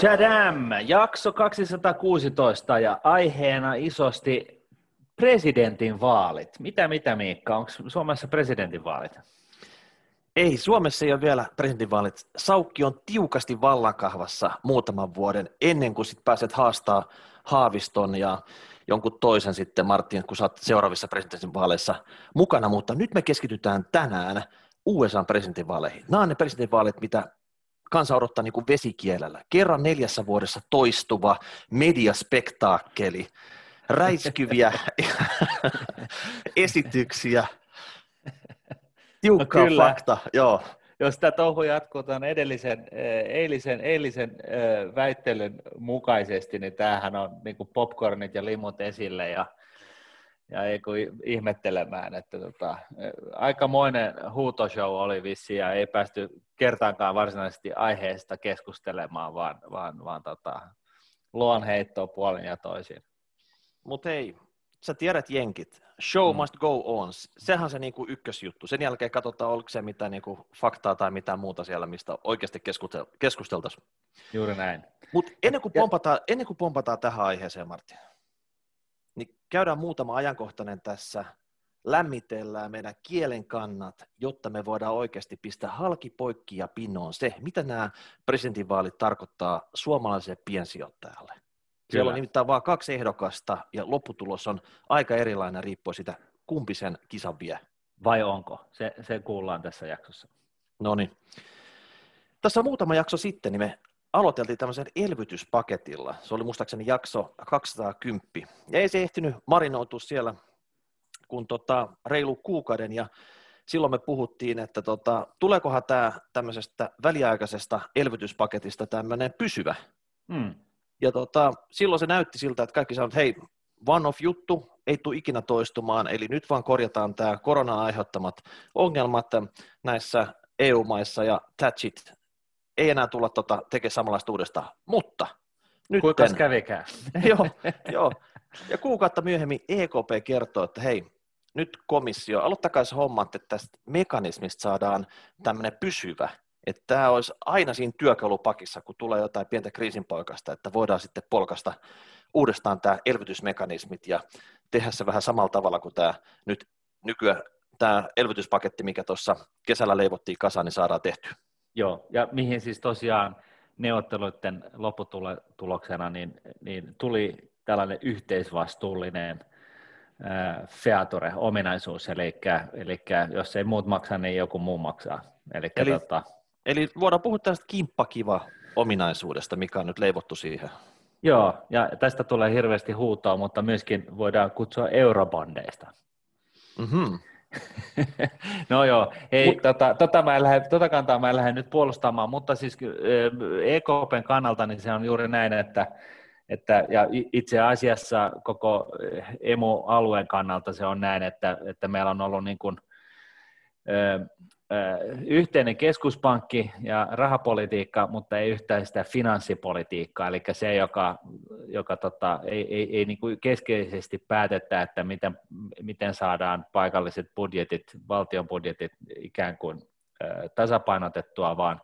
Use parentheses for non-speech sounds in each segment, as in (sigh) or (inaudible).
Chadam, jakso 216 ja aiheena isosti presidentin vaalit. Mitä, mitä Miikka, onko Suomessa presidentin vaalit? Ei, Suomessa ei ole vielä presidentinvaalit. Saukki on tiukasti vallankahvassa muutaman vuoden ennen kuin sit pääset haastaa Haaviston ja jonkun toisen sitten, Martin, kun saat seuraavissa presidentinvaaleissa mukana, mutta nyt me keskitytään tänään USA presidentinvaaleihin. Nämä on ne presidentinvaalit, mitä kansa odottaa niin kuin vesikielellä. Kerran neljässä vuodessa toistuva mediaspektaakkeli, räiskyviä (laughs) esityksiä, tiukkaa no fakta, joo. Jos tämä touhu jatkuu tuon edellisen, eilisen, eilisen väittelyn mukaisesti, niin tämähän on niin popcornit ja limut esille ja ja ei kun ihmettelemään, että tota, aikamoinen huutoshow oli vissi ja ei päästy kertaankaan varsinaisesti aiheesta keskustelemaan, vaan, vaan, vaan tota, luonheittoa puolin ja toisin. Mutta hei, sä tiedät jenkit, show mm. must go on, sehän on se niinku ykkösjuttu. Sen jälkeen katsotaan, oliko se mitään niinku faktaa tai mitään muuta siellä, mistä oikeasti keskustel- keskusteltaisiin. Juuri näin. Mutta ennen, kuin pompataan, ennen kuin pompataan tähän aiheeseen, Martin, niin käydään muutama ajankohtainen tässä, lämmitellään meidän kielen kannat, jotta me voidaan oikeasti pistää halki poikki ja pinnoon se, mitä nämä presidentinvaalit tarkoittaa suomalaiselle piensijoittajalle. Kyllä. Siellä on nimittäin vain kaksi ehdokasta ja lopputulos on aika erilainen riippuen siitä, kumpi sen kisan vie. Vai onko? Se, se kuullaan tässä jaksossa. No niin. Tässä muutama jakso sitten niin me aloiteltiin tämmöisen elvytyspaketilla. Se oli muistaakseni jakso 210. Ja ei se ehtinyt marinoitua siellä kun tota, reilu kuukauden ja silloin me puhuttiin, että tota, tuleekohan tämä tämmöisestä väliaikaisesta elvytyspaketista tämmöinen pysyvä. Hmm. Ja tota, silloin se näytti siltä, että kaikki sanoivat, että hei, one-off juttu, ei tule ikinä toistumaan, eli nyt vaan korjataan tämä korona aiheuttamat ongelmat näissä EU-maissa ja that's it ei enää tulla tota, tekemään samanlaista uudestaan, mutta nyt... Kuinka kävikään? (laughs) joo, joo, ja kuukautta myöhemmin EKP kertoo, että hei, nyt komissio, aloittakaa se homma, että tästä mekanismista saadaan tämmöinen pysyvä, että tämä olisi aina siinä työkalupakissa, kun tulee jotain pientä kriisinpoikasta, että voidaan sitten polkasta uudestaan tämä elvytysmekanismit ja tehdä se vähän samalla tavalla kuin tämä nyt nykyään tämä elvytyspaketti, mikä tuossa kesällä leivottiin kasaan, niin saadaan tehtyä. Joo, ja mihin siis tosiaan neuvotteluiden lopputuloksena niin, niin tuli tällainen yhteisvastuullinen äh, feature-ominaisuus, eli, eli jos ei muut maksa, niin joku muu maksaa. Eli, eli, tota... eli voidaan puhua tästä kimppakiva ominaisuudesta, mikä on nyt leivottu siihen. Joo, ja tästä tulee hirveästi huutoa, mutta myöskin voidaan kutsua eurobondeista. Mm-hmm. (laughs) no joo, hei, Mut, tota, tota, mä en lähde, tota kantaa mä en lähde nyt puolustamaan, mutta siis EKPn kannalta niin se on juuri näin, että, että ja itse asiassa koko emu-alueen kannalta se on näin, että, että meillä on ollut niin kuin, yhteinen keskuspankki ja rahapolitiikka, mutta ei yhtään sitä finanssipolitiikkaa, eli se, joka, joka tota, ei, ei, ei niin kuin keskeisesti päätetä, että miten, miten saadaan paikalliset budjetit, valtion budjetit ikään kuin tasapainotettua, vaan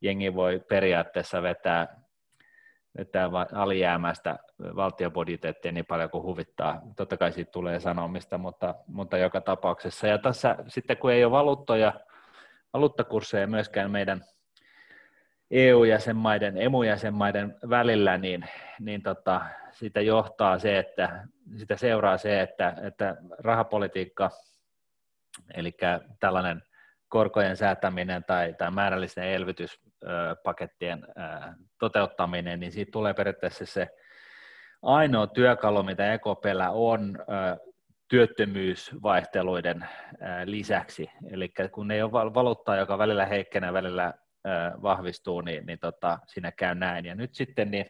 jengi voi periaatteessa vetää, vetää alijäämästä valtiobudjettia niin paljon kuin huvittaa. Totta kai siitä tulee sanomista, mutta, mutta joka tapauksessa. Ja tässä sitten kun ei ole valuuttoja, valuuttakursseja myöskään meidän EU-jäsenmaiden, emu-jäsenmaiden välillä, niin, niin tota, sitä johtaa se, että sitä seuraa se, että, että rahapolitiikka, eli tällainen korkojen säätäminen tai, tai määrällisten elvytyspakettien toteuttaminen, niin siitä tulee periaatteessa se ainoa työkalu, mitä EKPllä on työttömyysvaihteluiden lisäksi. Eli kun ei ole valuuttaa, joka välillä heikkenee, välillä vahvistuu, niin, niin tota, siinä käy näin. Ja nyt sitten niin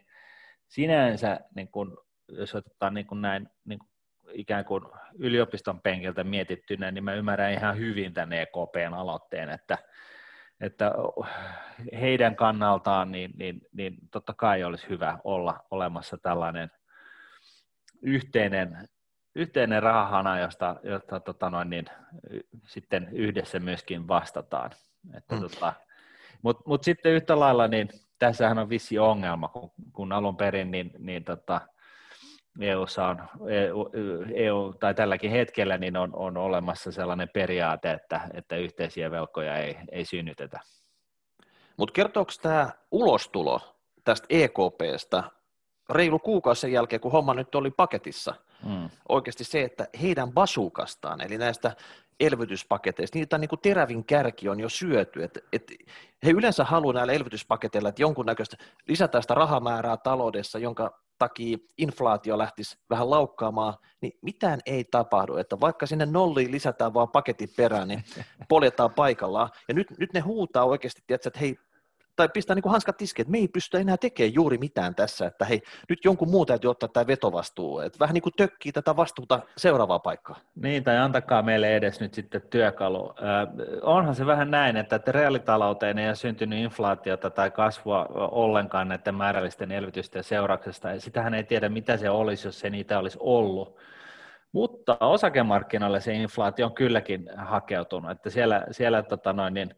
sinänsä, niin kun, jos otetaan niin kun näin niin kun ikään kuin yliopiston penkiltä mietittynä, niin mä ymmärrän ihan hyvin tämän EKPn aloitteen, että, että heidän kannaltaan niin, niin, niin totta kai olisi hyvä olla olemassa tällainen yhteinen yhteinen rahahana, josta, josta tota noin, niin, sitten yhdessä myöskin vastataan. Että, mm. tota, Mutta mut sitten yhtä lailla niin tässähän on vissi ongelma, kun, kun alun perin niin, niin tota, EUssa on, EU, EU, tai tälläkin hetkellä niin on, on olemassa sellainen periaate, että, että yhteisiä velkoja ei, ei synnytetä. Mutta kertooko tämä ulostulo tästä EKPstä reilu kuukausi sen jälkeen, kun homma nyt oli paketissa, mm. oikeasti se, että heidän basukastaan, eli näistä elvytyspaketeista, niitä niin kuin terävin kärki on jo syöty. Et, et he yleensä haluavat näillä elvytyspaketeilla, että jonkunnäköistä lisätään sitä rahamäärää taloudessa, jonka takia inflaatio lähtisi vähän laukkaamaan, niin mitään ei tapahdu, että vaikka sinne nolliin lisätään vaan paketin perään, niin poljetaan paikallaan, ja nyt, nyt ne huutaa oikeasti, tiedätkö, että hei, tai pistää niin kuin hanskat tiskiin, että me ei pystytä enää tekemään juuri mitään tässä, että hei, nyt jonkun muu täytyy ottaa tämä vetovastuu, että vähän niin kuin tökkii tätä vastuuta seuraavaa paikkaa. Niin, tai antakaa meille edes nyt sitten työkalu. Äh, onhan se vähän näin, että, että reaalitalouteen ei ole syntynyt inflaatiota tai kasvua ollenkaan näiden määrällisten elvytysten seurauksesta, ja sitähän ei tiedä, mitä se olisi, jos se niitä olisi ollut. Mutta osakemarkkinoille se inflaatio on kylläkin hakeutunut, että siellä, siellä tota noin, niin,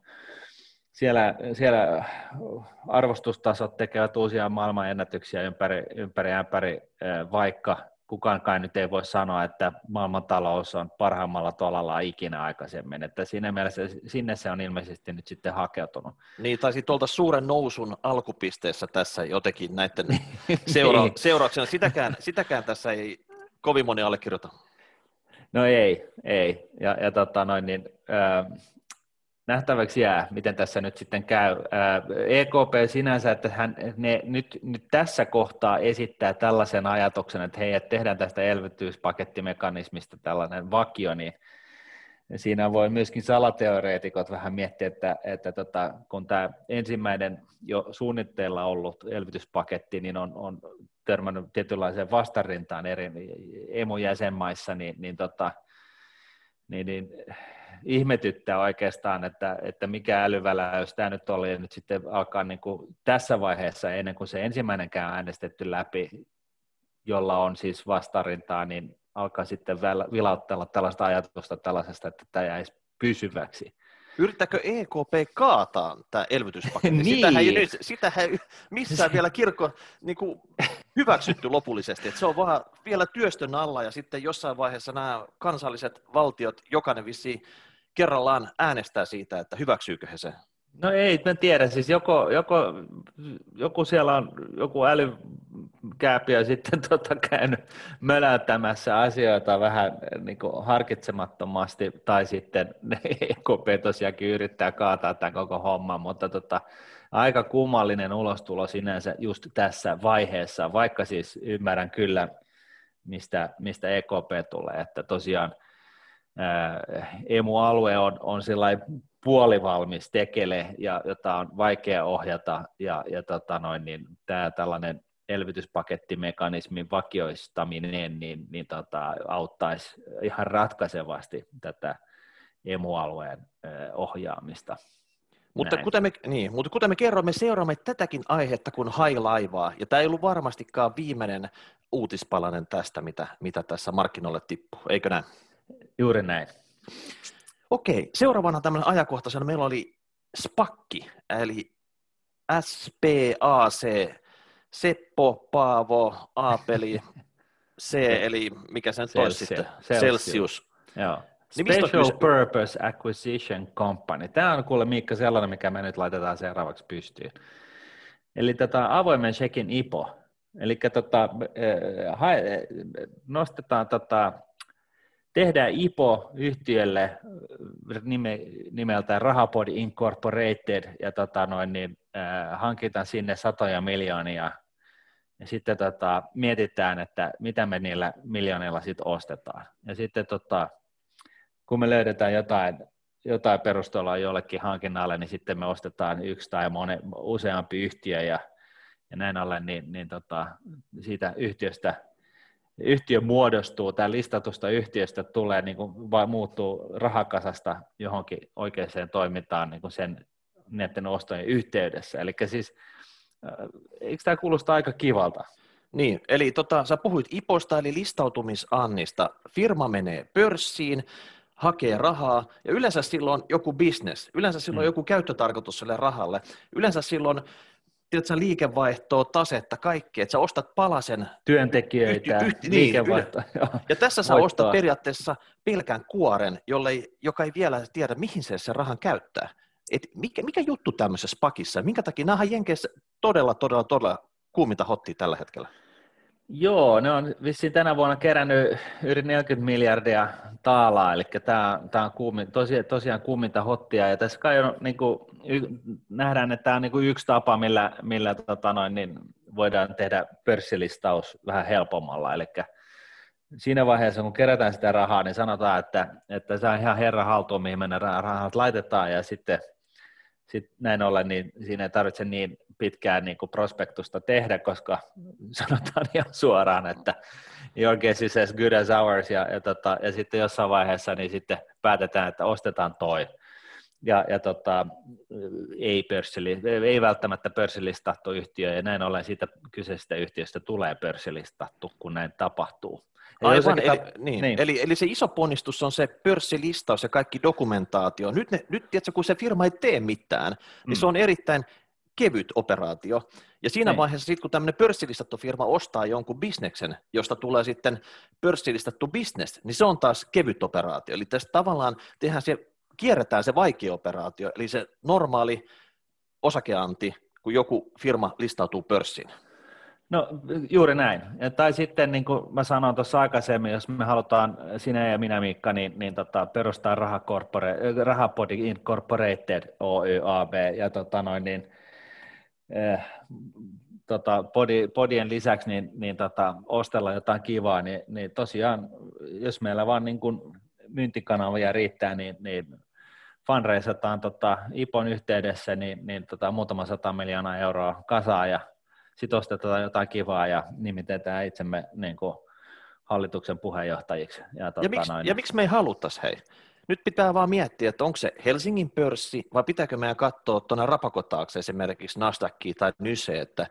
siellä, siellä arvostustasot tekevät uusia maailmanennätyksiä ympäri, ympäri ämpäri, vaikka kukaan kai nyt ei voi sanoa, että maailmantalous on parhaimmalla tolalla ikinä aikaisemmin, että siinä mielessä sinne se on ilmeisesti nyt sitten hakeutunut. Niin, tai sitten tuolta suuren nousun alkupisteessä tässä jotenkin näiden (laughs) seura- niin. seurauksena, sitäkään, sitäkään tässä ei kovin moni allekirjoita. No ei, ei, ja, ja tota noin, niin, äh, nähtäväksi jää, miten tässä nyt sitten käy. EKP sinänsä, että hän ne nyt, nyt tässä kohtaa esittää tällaisen ajatuksen, että hei, että tehdään tästä elvytyspakettimekanismista tällainen vakio, niin siinä voi myöskin salateoreetikot vähän miettiä, että, että tota, kun tämä ensimmäinen jo suunnitteilla ollut elvytyspaketti niin on, on törmännyt tietynlaiseen vastarintaan eri emujäsenmaissa, niin, niin, tota, niin, niin ihmetyttää oikeastaan, että, että mikä älyväläys tämä nyt oli, ja nyt sitten alkaa niin kuin tässä vaiheessa, ennen kuin se ensimmäinenkään äänestetty läpi, jolla on siis vastarintaa, niin alkaa sitten vilauttella tällaista ajatusta tällaisesta, että tämä jäisi pysyväksi. Yrittääkö EKP kaataa tämä elvytyspaketti? (laughs) niin. Sitähän, ei nyt, sitähän missään vielä kirkko niin kuin, hyväksytty lopullisesti. Että se on vaan vielä työstön alla ja sitten jossain vaiheessa nämä kansalliset valtiot, jokainen vissiin kerrallaan äänestää siitä, että hyväksyykö he sen? No ei, mä tiedä. Siis joko, joko, joku siellä on joku älykääpi sitten (laughs) tota käynyt möläyttämässä asioita vähän niin kuin harkitsemattomasti, tai sitten (laughs) EKP tosiaankin yrittää kaataa tämän koko homman, mutta tota, aika kummallinen ulostulo sinänsä just tässä vaiheessa, vaikka siis ymmärrän kyllä, mistä, mistä EKP tulee, että tosiaan – emu-alue on, on puolivalmis tekele, ja, jota on vaikea ohjata, ja, ja tota noin, niin tämä tällainen elvytyspakettimekanismin vakioistaminen niin, niin tota, auttaisi ihan ratkaisevasti tätä emu-alueen ohjaamista. Mutta kuten, me, niin, mutta kuten me kerromme, seuraamme tätäkin aihetta kuin hailaivaa, ja tämä ei ollut varmastikaan viimeinen uutispalanen tästä, mitä, mitä tässä markkinoille tippuu, eikö näin? Juuri näin. Okei, seuraavana tämmöinen ajankohtaisena meillä oli SPAKki, eli SPAC, Seppo, Paavo, Aapeli, (laughs) C, eli mikä sen toisi sitten? Celsius. Celsius. Joo. Niin Special Purpose Acquisition Company. Tämä on kuule Miikka sellainen, mikä me nyt laitetaan seuraavaksi pystyyn. Eli tota, avoimen shekin IPO. Eli tota, eh, nostetaan tota, tehdään IPO yhtiölle äh, nime, nimeltään Rahapod Incorporated ja tota noin, niin, äh, hankitaan sinne satoja miljoonia ja sitten tota, mietitään, että mitä me niillä miljoonilla sitten ostetaan. Ja sitten tota, kun me löydetään jotain, jotain perustelua jollekin hankinnalle, niin sitten me ostetaan yksi tai mone, useampi yhtiö ja, ja näin ollen niin, niin tota, siitä yhtiöstä yhtiö muodostuu, tämä listatusta yhtiöstä tulee, niin kuin, vai muuttuu rahakasasta johonkin oikeaan toimintaan niin kuin sen näiden ostojen yhteydessä. Eli siis, äh, eikö tämä kuulosta aika kivalta? Niin, eli tota, sä puhuit IPOsta eli listautumisannista. Firma menee pörssiin, hakee rahaa, ja yleensä silloin joku business, yleensä silloin hmm. joku käyttötarkoitus sille rahalle, yleensä silloin tiedätkö, liikevaihtoa, tasetta, kaikkea, että sä ostat palasen työntekijöitä, yhti, yhti, liikevaihtoa. Niin, ja tässä sä ostat periaatteessa pelkän kuoren, jolle, joka ei vielä tiedä, mihin se sen rahan käyttää. Et mikä, mikä juttu tämmöisessä pakissa? Minkä takia nämä Jenkeissä todella, todella, todella kuuminta hottia tällä hetkellä? Joo, ne on vissiin tänä vuonna kerännyt yli 40 miljardia taalaa, eli tämä, tämä on kuumi, tosi, tosiaan kuuminta hottia, ja tässä kai on, niin kuin, nähdään, että tämä on niin kuin yksi tapa, millä, millä tota noin, niin voidaan tehdä pörssilistaus vähän helpommalla, eli siinä vaiheessa, kun kerätään sitä rahaa, niin sanotaan, että, että se on ihan herra haltuun, mihin mennä rahat laitetaan, ja sitten sit näin ollen, niin siinä ei tarvitse niin pitkään niin kuin prospektusta tehdä, koska (laughs) sanotaan ihan suoraan, että your guess is as good as ours, ja, ja, tota, ja sitten jossain vaiheessa niin sitten päätetään, että ostetaan toi. Ja, ja tota, ei, pörssili, ei välttämättä pörssilistattu yhtiö, ja näin ollen siitä kyseisestä yhtiöstä tulee pörssilistattu, kun näin tapahtuu. Aivan, eli, ta- niin. Niin. Eli, eli se iso ponnistus on se pörssilistaus ja kaikki dokumentaatio. Nyt, ne, nyt tiedätkö, kun se firma ei tee mitään, niin mm. se on erittäin kevyt operaatio. Ja siinä niin. vaiheessa sitten, kun tämmöinen pörssilistattu firma ostaa jonkun bisneksen, josta tulee sitten pörssilistattu bisnes, niin se on taas kevyt operaatio. Eli tässä tavallaan tehdään se, kierretään se vaikea operaatio, eli se normaali osakeanti, kun joku firma listautuu pörssiin. No juuri näin. Tai sitten niin kuin mä sanoin tuossa aikaisemmin, jos me halutaan, sinä ja minä Miikka, niin, niin tota, perustaa Rahapodi Incorporated Oy AB ja tota noin, niin, eh, tota, podi, podien lisäksi niin, niin tota, ostella jotain kivaa, niin, niin tosiaan, jos meillä vaan niin kuin myyntikanavia riittää, niin, niin fundraisataan tota, IPON yhteydessä niin, niin tota, muutama sata miljoonaa euroa kasaa ja sitten ostetaan jotain kivaa ja nimitetään itsemme niin kuin hallituksen puheenjohtajiksi. Ja, tota, ja, miksi, noin. ja miksi me ei haluttaisi, hei? Nyt pitää vaan miettiä, että onko se Helsingin pörssi vai pitääkö meidän katsoa tuonne rapakotaakse esimerkiksi Nasdaqia tai Nyse, että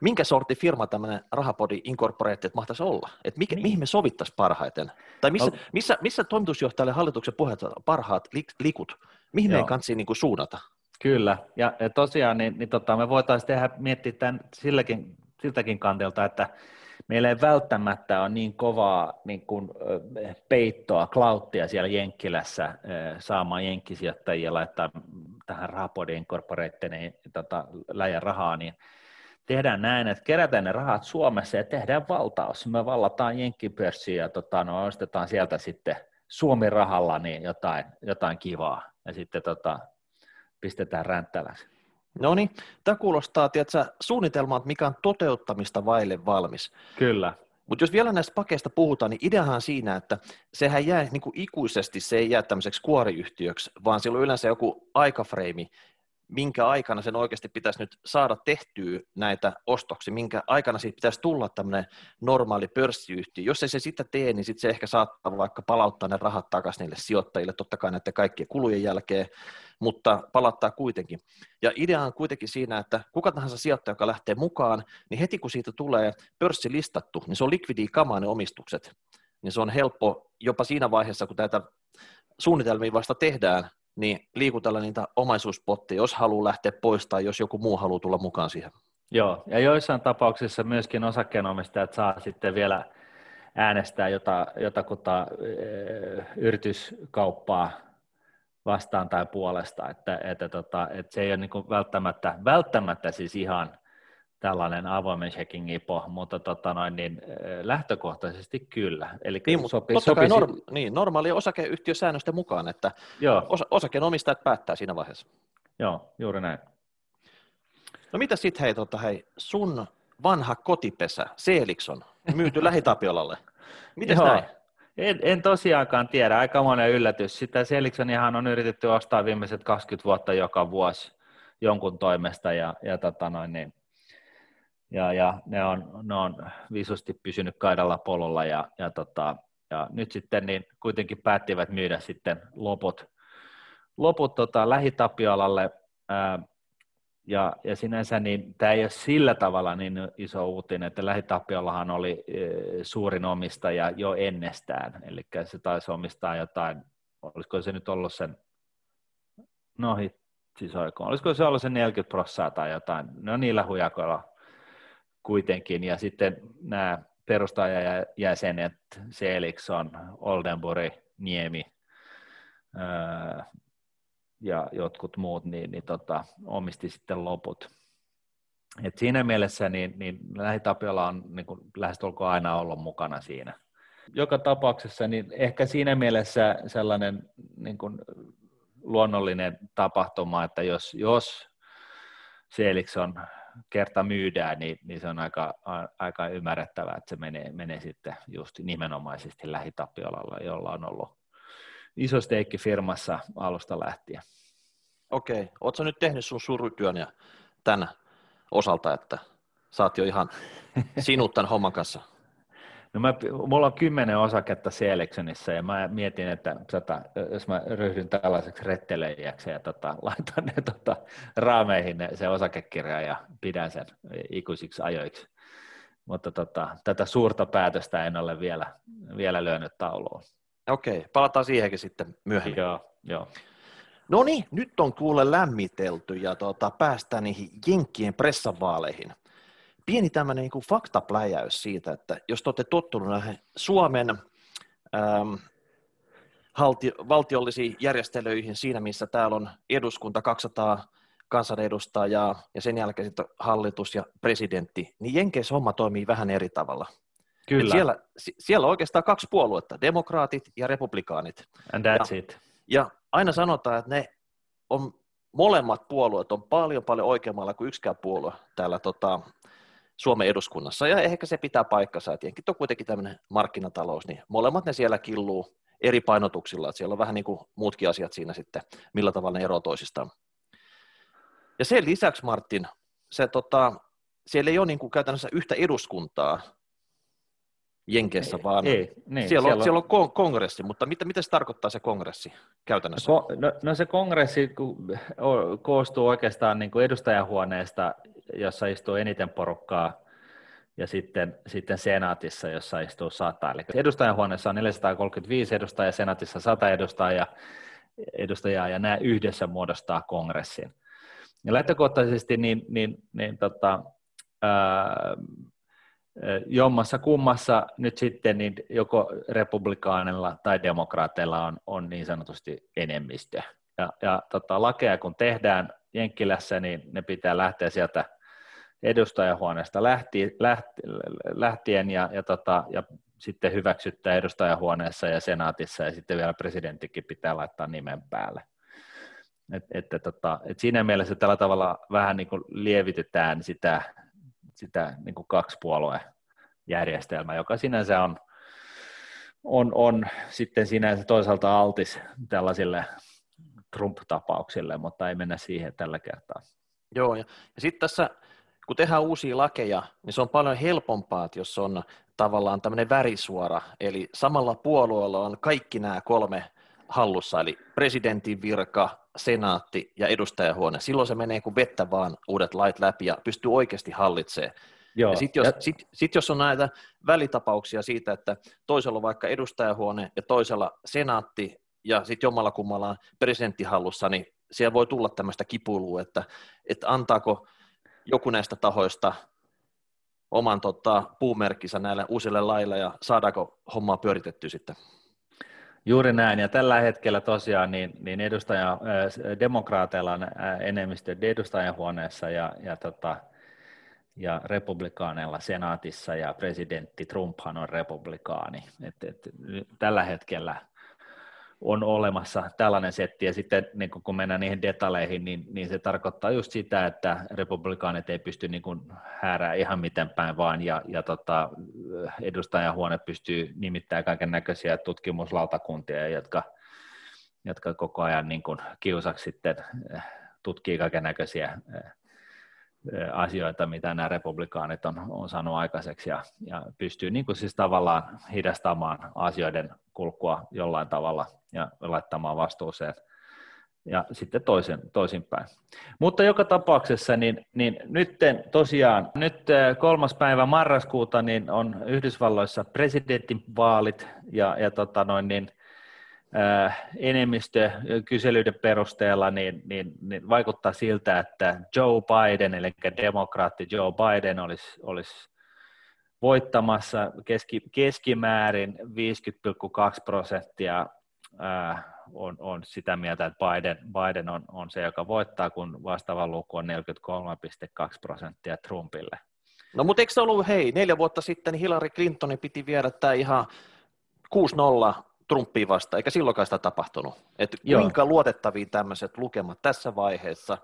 minkä sorti firma tämmöinen Rahapodi Incorporated mahtaisi olla? Että mikä, niin. mihin me sovittaisiin parhaiten? Tai missä, no. missä, missä toimitusjohtajalle hallituksen puheet parhaat likut? Mihin Joo. meidän kansi niin suunnata? Kyllä, ja, tosiaan niin, niin tota, me voitaisiin tehdä, miettiä tämän silläkin, siltäkin kantilta, että meillä ei välttämättä ole niin kovaa niin kuin, peittoa, klauttia siellä Jenkkilässä saamaan jenkkisijoittajia laittaa tähän rahapodin korporeitteen niin, tota, läjän rahaa, niin tehdään näin, että kerätään ne rahat Suomessa ja tehdään valtaus. Me vallataan jenkkipörssiä ja tota, no, ostetaan sieltä sitten Suomen rahalla niin jotain, jotain kivaa. Ja sitten tota, pistetään ränttäläksi. No niin, tämä kuulostaa tiedätkö, suunnitelmaa, mikä on toteuttamista vaille valmis. Kyllä. Mutta jos vielä näistä pakeista puhutaan, niin ideahan siinä, että sehän jää niin kuin ikuisesti, se ei jää tämmöiseksi kuoriyhtiöksi, vaan sillä on yleensä joku aikafreimi, minkä aikana sen oikeasti pitäisi nyt saada tehtyä näitä ostoksia, minkä aikana siitä pitäisi tulla tämmöinen normaali pörssiyhtiö. Jos ei se sitä tee, niin sitten se ehkä saattaa vaikka palauttaa ne rahat takaisin niille sijoittajille, totta kai näiden kaikkien kulujen jälkeen, mutta palauttaa kuitenkin. Ja idea on kuitenkin siinä, että kuka tahansa sijoittaja, joka lähtee mukaan, niin heti kun siitä tulee pörssilistattu, niin se on likvidi kamaa ne omistukset, niin se on helppo jopa siinä vaiheessa, kun tätä suunnitelmia vasta tehdään, niin liikutella niitä omaisuuspotteja, jos haluaa lähteä pois tai jos joku muu haluaa tulla mukaan siihen. Joo, ja joissain tapauksissa myöskin osakkeenomistajat saa sitten vielä äänestää jota, jotakuta yrityskauppaa vastaan tai puolesta, että, että, tota, että se ei ole niin välttämättä, välttämättä siis ihan tällainen avoimen checking IPO, mutta tota noin, niin, lähtökohtaisesti kyllä. Eli niin, mutta sopi, totta kai norm, niin, normaali osakeyhtiösäännösten mukaan, että Joo. Os, osakenomistajat päättää siinä vaiheessa. Joo, juuri näin. No mitä sitten hei, tota, hei, sun vanha kotipesä, Seelikson, myyty (laughs) Lähitapiolalle. Miten näin? En, en tosiaankaan tiedä, aika monen yllätys. Sitä Seliksonihan on yritetty ostaa viimeiset 20 vuotta joka vuosi jonkun toimesta ja, ja tota noin, niin, ja, ja ne, on, ne on visusti pysynyt kaidalla pololla ja, ja, tota, ja nyt sitten niin kuitenkin päättivät myydä sitten loput, loput tota, lähitapiolalle ää, ja, ja sinänsä niin tämä ei ole sillä tavalla niin iso uutinen, että lähitappiollahan oli e, suurin omistaja jo ennestään, eli se taisi omistaa jotain, olisiko se nyt ollut sen, no siis oliko, olisiko se ollut se 40 prossaa tai jotain, no niillä hujakoilla kuitenkin, ja sitten nämä perustajajäsenet, Selikson, Oldenburg, Niemi ja jotkut muut, niin, niin tota, omisti sitten loput. Et siinä mielessä niin, niin Lähitapiola on niin kuin, lähestulkoon aina ollut mukana siinä. Joka tapauksessa niin ehkä siinä mielessä sellainen niin kuin, luonnollinen tapahtuma, että jos, jos Selikson kerta myydään, niin, niin se on aika, aika ymmärrettävää, että se menee, menee sitten just nimenomaisesti lähitapiolalla, jolla on ollut iso steikki firmassa alusta lähtien. Okei, ootko nyt tehnyt sun surutyön ja tämän osalta, että saat jo ihan sinut tämän homman kanssa? No mä, mulla on kymmenen osaketta Selectionissa ja mä mietin, että sata, jos mä ryhdyn tällaiseksi rettelöijäksi ja tota, (laughs) laitan ne tota, raameihin ne, se osakekirja ja pidän sen ikuisiksi ajoiksi. Mutta tota, tätä suurta päätöstä en ole vielä, vielä lyönyt tauluun. Okei, palataan siihenkin sitten myöhemmin. Joo, joo. No niin, nyt on kuule lämmitelty ja tota, päästään niihin Jenkkien pressavaaleihin pieni tämmöinen niin kuin faktapläjäys siitä, että jos te olette tottunut näihin Suomen ähm, halti, valtiollisiin järjestelyihin siinä, missä täällä on eduskunta 200 kansanedustajaa ja sen jälkeen sitten hallitus ja presidentti, niin Jenkeissä homma toimii vähän eri tavalla. Kyllä. siellä, siellä on oikeastaan kaksi puoluetta, demokraatit ja republikaanit. And that's ja, it. Ja aina sanotaan, että ne on, molemmat puolueet on paljon paljon oikeammalla kuin yksikään puolue täällä tota, Suomen eduskunnassa, ja ehkä se pitää paikkansa, että jenkit on kuitenkin tämmöinen markkinatalous, niin molemmat ne siellä killuu eri painotuksilla, että siellä on vähän niin kuin muutkin asiat siinä sitten, millä tavalla ne eroavat toisistaan. Ja sen lisäksi, Martin, se, tota, siellä ei ole niin kuin käytännössä yhtä eduskuntaa Jenkeissä, ei, vaan ei, niin, siellä, on, siellä on kongressi, mutta mitä, mitä se tarkoittaa se kongressi käytännössä? No, no se kongressi koostuu oikeastaan niin kuin edustajahuoneesta jossa istuu eniten porukkaa, ja sitten, sitten senaatissa, jossa istuu 100. Eli edustajahuoneessa on 435 edustajaa, senaatissa 100 edustajaa, edustajaa ja nämä yhdessä muodostaa kongressin. Ja lähtökohtaisesti niin, niin, niin tota, ää, jommassa kummassa nyt sitten niin joko republikaanilla tai demokraateilla on, on niin sanotusti enemmistö. Ja, ja tota, lakeja kun tehdään Jenkkilässä, niin ne pitää lähteä sieltä edustajahuoneesta lähti, lähti, lähtien ja, ja, tota, ja sitten hyväksyttää edustajahuoneessa ja senaatissa ja sitten vielä presidenttikin pitää laittaa nimen päälle. Et, et, tota, et siinä mielessä tällä tavalla vähän niin kuin lievitetään sitä, sitä niin kuin kaksipuoluejärjestelmää, joka sinänsä on, on, on sitten sinänsä toisaalta altis tällaisille Trump-tapauksille, mutta ei mennä siihen tällä kertaa. Joo, ja, ja sitten tässä kun tehdään uusia lakeja, niin se on paljon helpompaa, että jos on tavallaan tämmöinen värisuora, eli samalla puolueella on kaikki nämä kolme hallussa, eli presidentin virka, senaatti ja edustajahuone. Silloin se menee kuin vettä vaan uudet lait läpi ja pystyy oikeasti hallitsemaan. Joo. Ja sitten jos, ja... sit, sit jos on näitä välitapauksia siitä, että toisella on vaikka edustajahuone ja toisella senaatti ja sitten jommalla kummalla on presidentti hallussa, niin siellä voi tulla tämmöistä kipuilua, että, että antaako joku näistä tahoista oman tota, puumerkkinsä näille uusille lailla ja saadaanko hommaa pyöritettyä sitten? Juuri näin, ja tällä hetkellä tosiaan niin, niin edustaja, äh, demokraateilla on äh, enemmistö edustajahuoneessa ja, ja, tota, ja republikaaneilla senaatissa ja presidentti Trumphan on republikaani. Et, et, tällä hetkellä on olemassa tällainen setti, ja sitten niin kun mennään niihin detaleihin, niin, niin se tarkoittaa just sitä, että republikaanit ei pysty niin kuin häärää ihan miten päin vaan, ja, ja tota, edustajahuone pystyy nimittämään kaiken näköisiä tutkimuslautakuntia, jotka, jotka koko ajan niin kuin kiusaksi sitten eh, tutkii kaiken näköisiä eh, asioita, mitä nämä republikaanit on, on saanut aikaiseksi ja, ja pystyy niin kuin siis tavallaan hidastamaan asioiden kulkua jollain tavalla ja laittamaan vastuuseen ja sitten toisin, toisinpäin. Mutta joka tapauksessa, niin, niin nyt tosiaan, nyt kolmas päivä marraskuuta niin on Yhdysvalloissa presidentinvaalit ja, ja tota noin, niin, enemmistö kyselyiden perusteella, niin, niin, niin vaikuttaa siltä, että Joe Biden, eli demokraatti Joe Biden olisi, olisi voittamassa keski, keskimäärin 50,2 prosenttia on, on sitä mieltä, että Biden, Biden on, on se, joka voittaa, kun vastaava luku on 43,2 prosenttia Trumpille. No mutta eikö se ollut, hei, neljä vuotta sitten Hillary Clintonin piti viedä tämä ihan 6-0 Trumpiin vasta, eikä silloinkaan sitä tapahtunut. Että kuinka luotettavia tämmöiset lukemat tässä vaiheessa,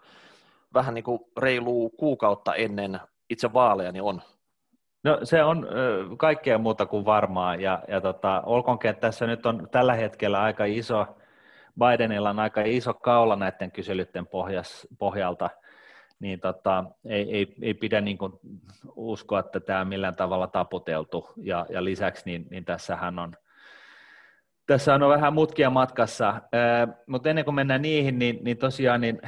vähän niin kuin reilu kuukautta ennen itse vaaleja, niin on? No se on ö, kaikkea muuta kuin varmaa, ja, ja tota, olkoonkin, että tässä nyt on tällä hetkellä aika iso, Bidenilla on aika iso kaula näiden kyselyiden pohjas, pohjalta, niin tota, ei, ei, ei pidä niin kuin uskoa, että tämä on millään tavalla taputeltu, ja, ja lisäksi niin, niin tässähän on – tässä on vähän mutkia matkassa, mutta ennen kuin mennään niihin, niin, niin tosiaan niin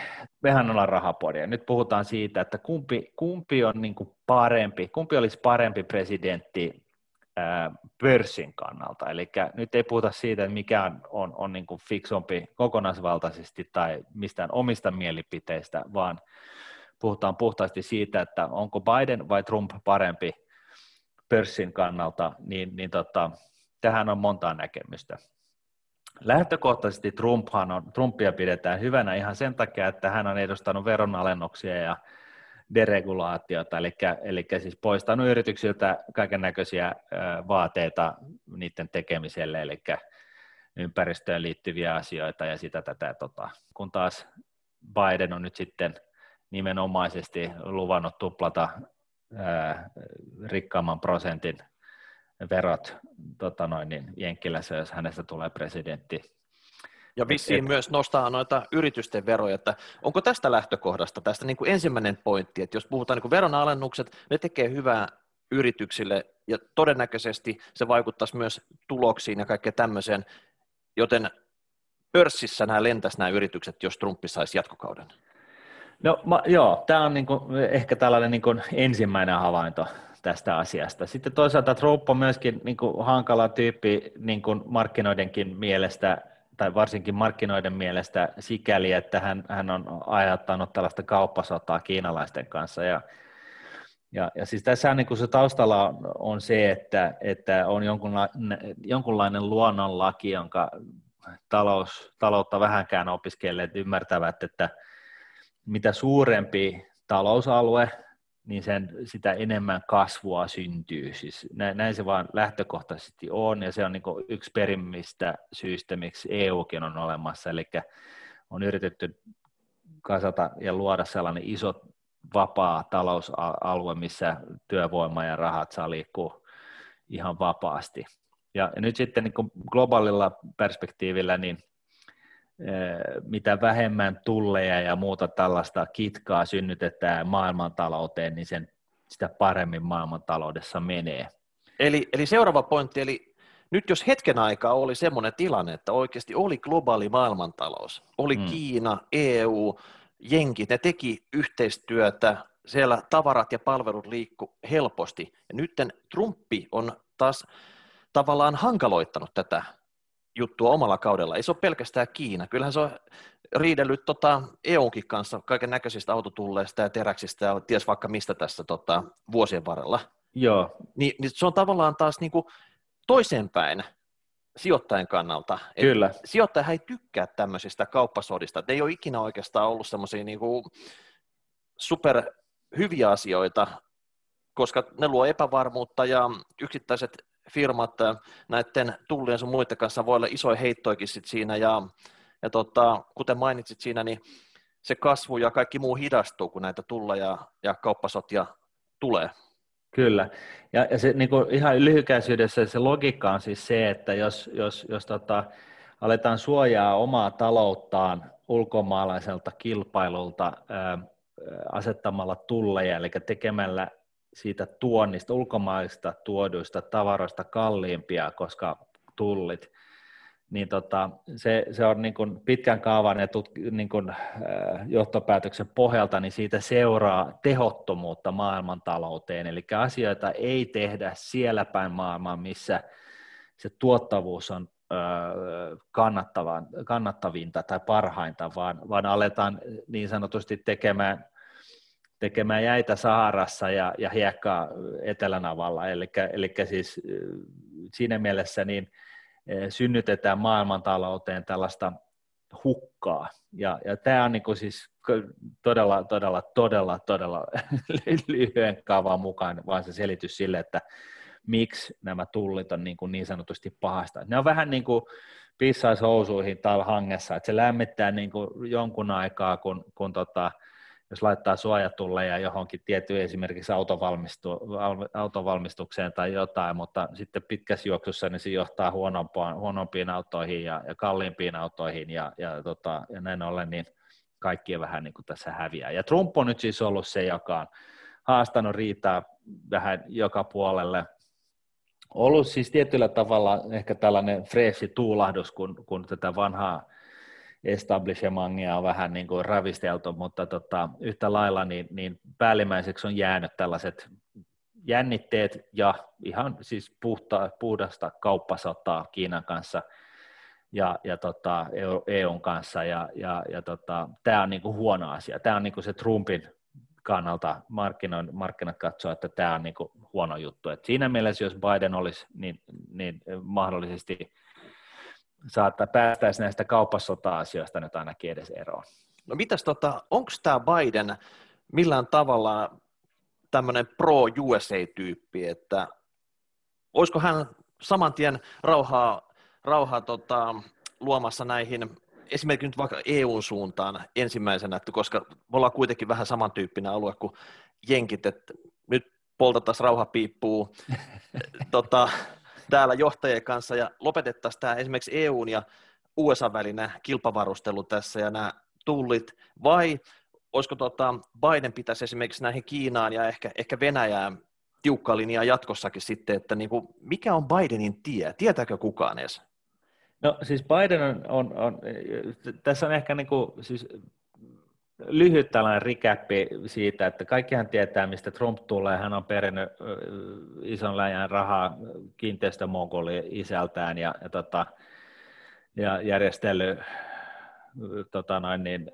mehän ollaan rahapodia. Nyt puhutaan siitä, että kumpi, kumpi on niin kuin parempi, kumpi olisi parempi presidentti pörssin kannalta. Eli nyt ei puhuta siitä, että mikä on, on, on niin kuin fiksompi kokonaisvaltaisesti tai mistään omista mielipiteistä, vaan puhutaan puhtaasti siitä, että onko Biden vai Trump parempi pörssin kannalta, niin, niin tota, tähän on montaa näkemystä. Lähtökohtaisesti Trumphan on, Trumpia pidetään hyvänä ihan sen takia, että hän on edustanut veronalennuksia ja deregulaatiota, eli, eli siis poistanut yrityksiltä kaiken näköisiä vaateita niiden tekemiselle, eli ympäristöön liittyviä asioita ja sitä tätä, tota. kun taas Biden on nyt sitten nimenomaisesti luvannut tuplata ää, rikkaamman prosentin verot tota noin, niin Jenkkilässä, jos hänestä tulee presidentti. Ja vissiin et, myös nostaa noita yritysten veroja, että onko tästä lähtökohdasta, tästä niin kuin ensimmäinen pointti, että jos puhutaan niin kuin veronalennukset, ne tekee hyvää yrityksille ja todennäköisesti se vaikuttaisi myös tuloksiin ja kaikkeen tämmöiseen, joten pörssissä nämä lentäisi nämä yritykset, jos Trumpi saisi jatkokauden. No ma, joo, tämä on niin kuin, ehkä tällainen niin kuin ensimmäinen havainto tästä asiasta. Sitten toisaalta Trump on myöskin niin kuin hankala tyyppi niin kuin markkinoidenkin mielestä, tai varsinkin markkinoiden mielestä sikäli, että hän, hän on ajattanut tällaista kauppasotaa kiinalaisten kanssa. Ja, ja, ja siis tässä niin se taustalla on, on se, että, että on jonkunlainen, jonkunlainen luonnonlaki, jonka talous, taloutta vähänkään opiskelijat ymmärtävät, että mitä suurempi talousalue, niin sen, sitä enemmän kasvua syntyy. Siis näin, näin se vaan lähtökohtaisesti on, ja se on niin yksi perimmistä syistä, miksi EUkin on olemassa, eli on yritetty kasata ja luoda sellainen iso vapaa talousalue, missä työvoima ja rahat saa liikkua ihan vapaasti. Ja, nyt sitten niin globaalilla perspektiivillä, niin mitä vähemmän tulleja ja muuta tällaista kitkaa synnytetään maailmantalouteen, niin sen, sitä paremmin maailmantaloudessa menee. Eli, eli seuraava pointti, eli nyt jos hetken aikaa oli semmoinen tilanne, että oikeasti oli globaali maailmantalous, oli hmm. Kiina, EU, Jenkit, ne teki yhteistyötä, siellä tavarat ja palvelut liikku helposti. Ja nyt Trumpi on taas tavallaan hankaloittanut tätä juttua omalla kaudella. Ei se ole pelkästään Kiina. Kyllähän se on riidellyt tota EUnkin kanssa kaiken näköisistä autotulleista ja teräksistä ja ties vaikka mistä tässä tota, vuosien varrella. Joo. Ni, niin se on tavallaan taas niinku toiseenpäin sijoittajan kannalta. Kyllä. sijoittaja ei tykkää tämmöisistä kauppasodista. Ne ei ole ikinä oikeastaan ollut semmoisia niinku super hyviä asioita, koska ne luo epävarmuutta ja yksittäiset firmat näiden tullien sun muiden kanssa voi olla isoja heittoikin sit siinä ja, ja tota, kuten mainitsit siinä, niin se kasvu ja kaikki muu hidastuu, kun näitä tulleja ja kauppasotia tulee. Kyllä, ja, ja se niin kuin ihan lyhykäisyydessä se logiikka on siis se, että jos, jos, jos tota, aletaan suojaa omaa talouttaan ulkomaalaiselta kilpailulta ää, asettamalla tulleja, eli tekemällä siitä tuonnista, ulkomaista tuoduista tavaroista kalliimpia, koska tullit, niin tota, se, se on niin kuin pitkän kaavan ja tut, niin kuin, äh, johtopäätöksen pohjalta, niin siitä seuraa tehottomuutta maailmantalouteen, eli asioita ei tehdä siellä päin maailmaa, missä se tuottavuus on kannattavinta tai parhainta, vaan, vaan aletaan niin sanotusti tekemään, tekemään jäitä Saharassa ja, ja hiekkaa Etelänavalla, eli, eli siis siinä mielessä niin synnytetään maailmantalouteen tällaista hukkaa, ja, ja tämä on niin kuin siis todella, todella, todella, todella (laughs) lyhyen kaavan mukaan, vaan se selitys sille, että miksi nämä tullit on niin, kuin niin sanotusti pahasta. Ne on vähän niin kuin pissaishousuihin täällä hangessa, että se lämmittää niin kuin jonkun aikaa, kun, kun tota, jos laittaa suojatulleja johonkin tiettyyn esimerkiksi autovalmistu, autovalmistukseen tai jotain, mutta sitten pitkässä juoksussa niin se johtaa huonompiin, huonompiin autoihin ja, ja kalliimpiin autoihin ja, ja, tota, ja näin ollen niin kaikki vähän niin kuin tässä häviää. Ja Trump on nyt siis ollut se, joka on haastanut riitaa vähän joka puolelle. Ollut siis tietyllä tavalla ehkä tällainen freesi tuulahdus, kun, kun tätä vanhaa establishmentia on vähän niin kuin ravisteltu, mutta tota, yhtä lailla niin, niin päällimmäiseksi on jäänyt tällaiset jännitteet ja ihan siis puhta, puhdasta kauppasotaa Kiinan kanssa ja, ja tota, EUn kanssa ja, ja, ja tota, tämä on niin kuin huono asia. Tämä on niin kuin se Trumpin kannalta markkinat katsoo, että tämä on niin huono juttu. Et siinä mielessä, jos Biden olisi, niin, niin mahdollisesti saattaa päästäisi näistä kauppasota-asioista nyt ainakin edes eroon. No mitäs tota, onko tämä Biden millään tavalla tämmöinen pro-USA-tyyppi, että olisiko hän saman tien rauhaa, rauhaa tota, luomassa näihin esimerkiksi nyt vaikka EU-suuntaan ensimmäisenä, että koska me ollaan kuitenkin vähän samantyyppinen alue kuin jenkit, että nyt poltettaisiin rauhapiippuu (laughs) tota, täällä johtajien kanssa ja lopetettaisiin tämä esimerkiksi EUn ja USA välinen kilpavarustelu tässä ja nämä tullit, vai olisiko tota, Biden pitäisi esimerkiksi näihin Kiinaan ja ehkä, ehkä Venäjään tiukka linjaa jatkossakin sitten, että niin kuin, mikä on Bidenin tie? Tietääkö kukaan edes? No siis Biden on, on, on tässä on ehkä niin kuin, siis lyhyt tällainen rikäppi siitä, että kaikkihan tietää, mistä Trump tulee. Hän on perinnyt ison läjän rahaa kiinteistömongoli isältään ja, ja, tota, ja järjestellyt tota noin niin,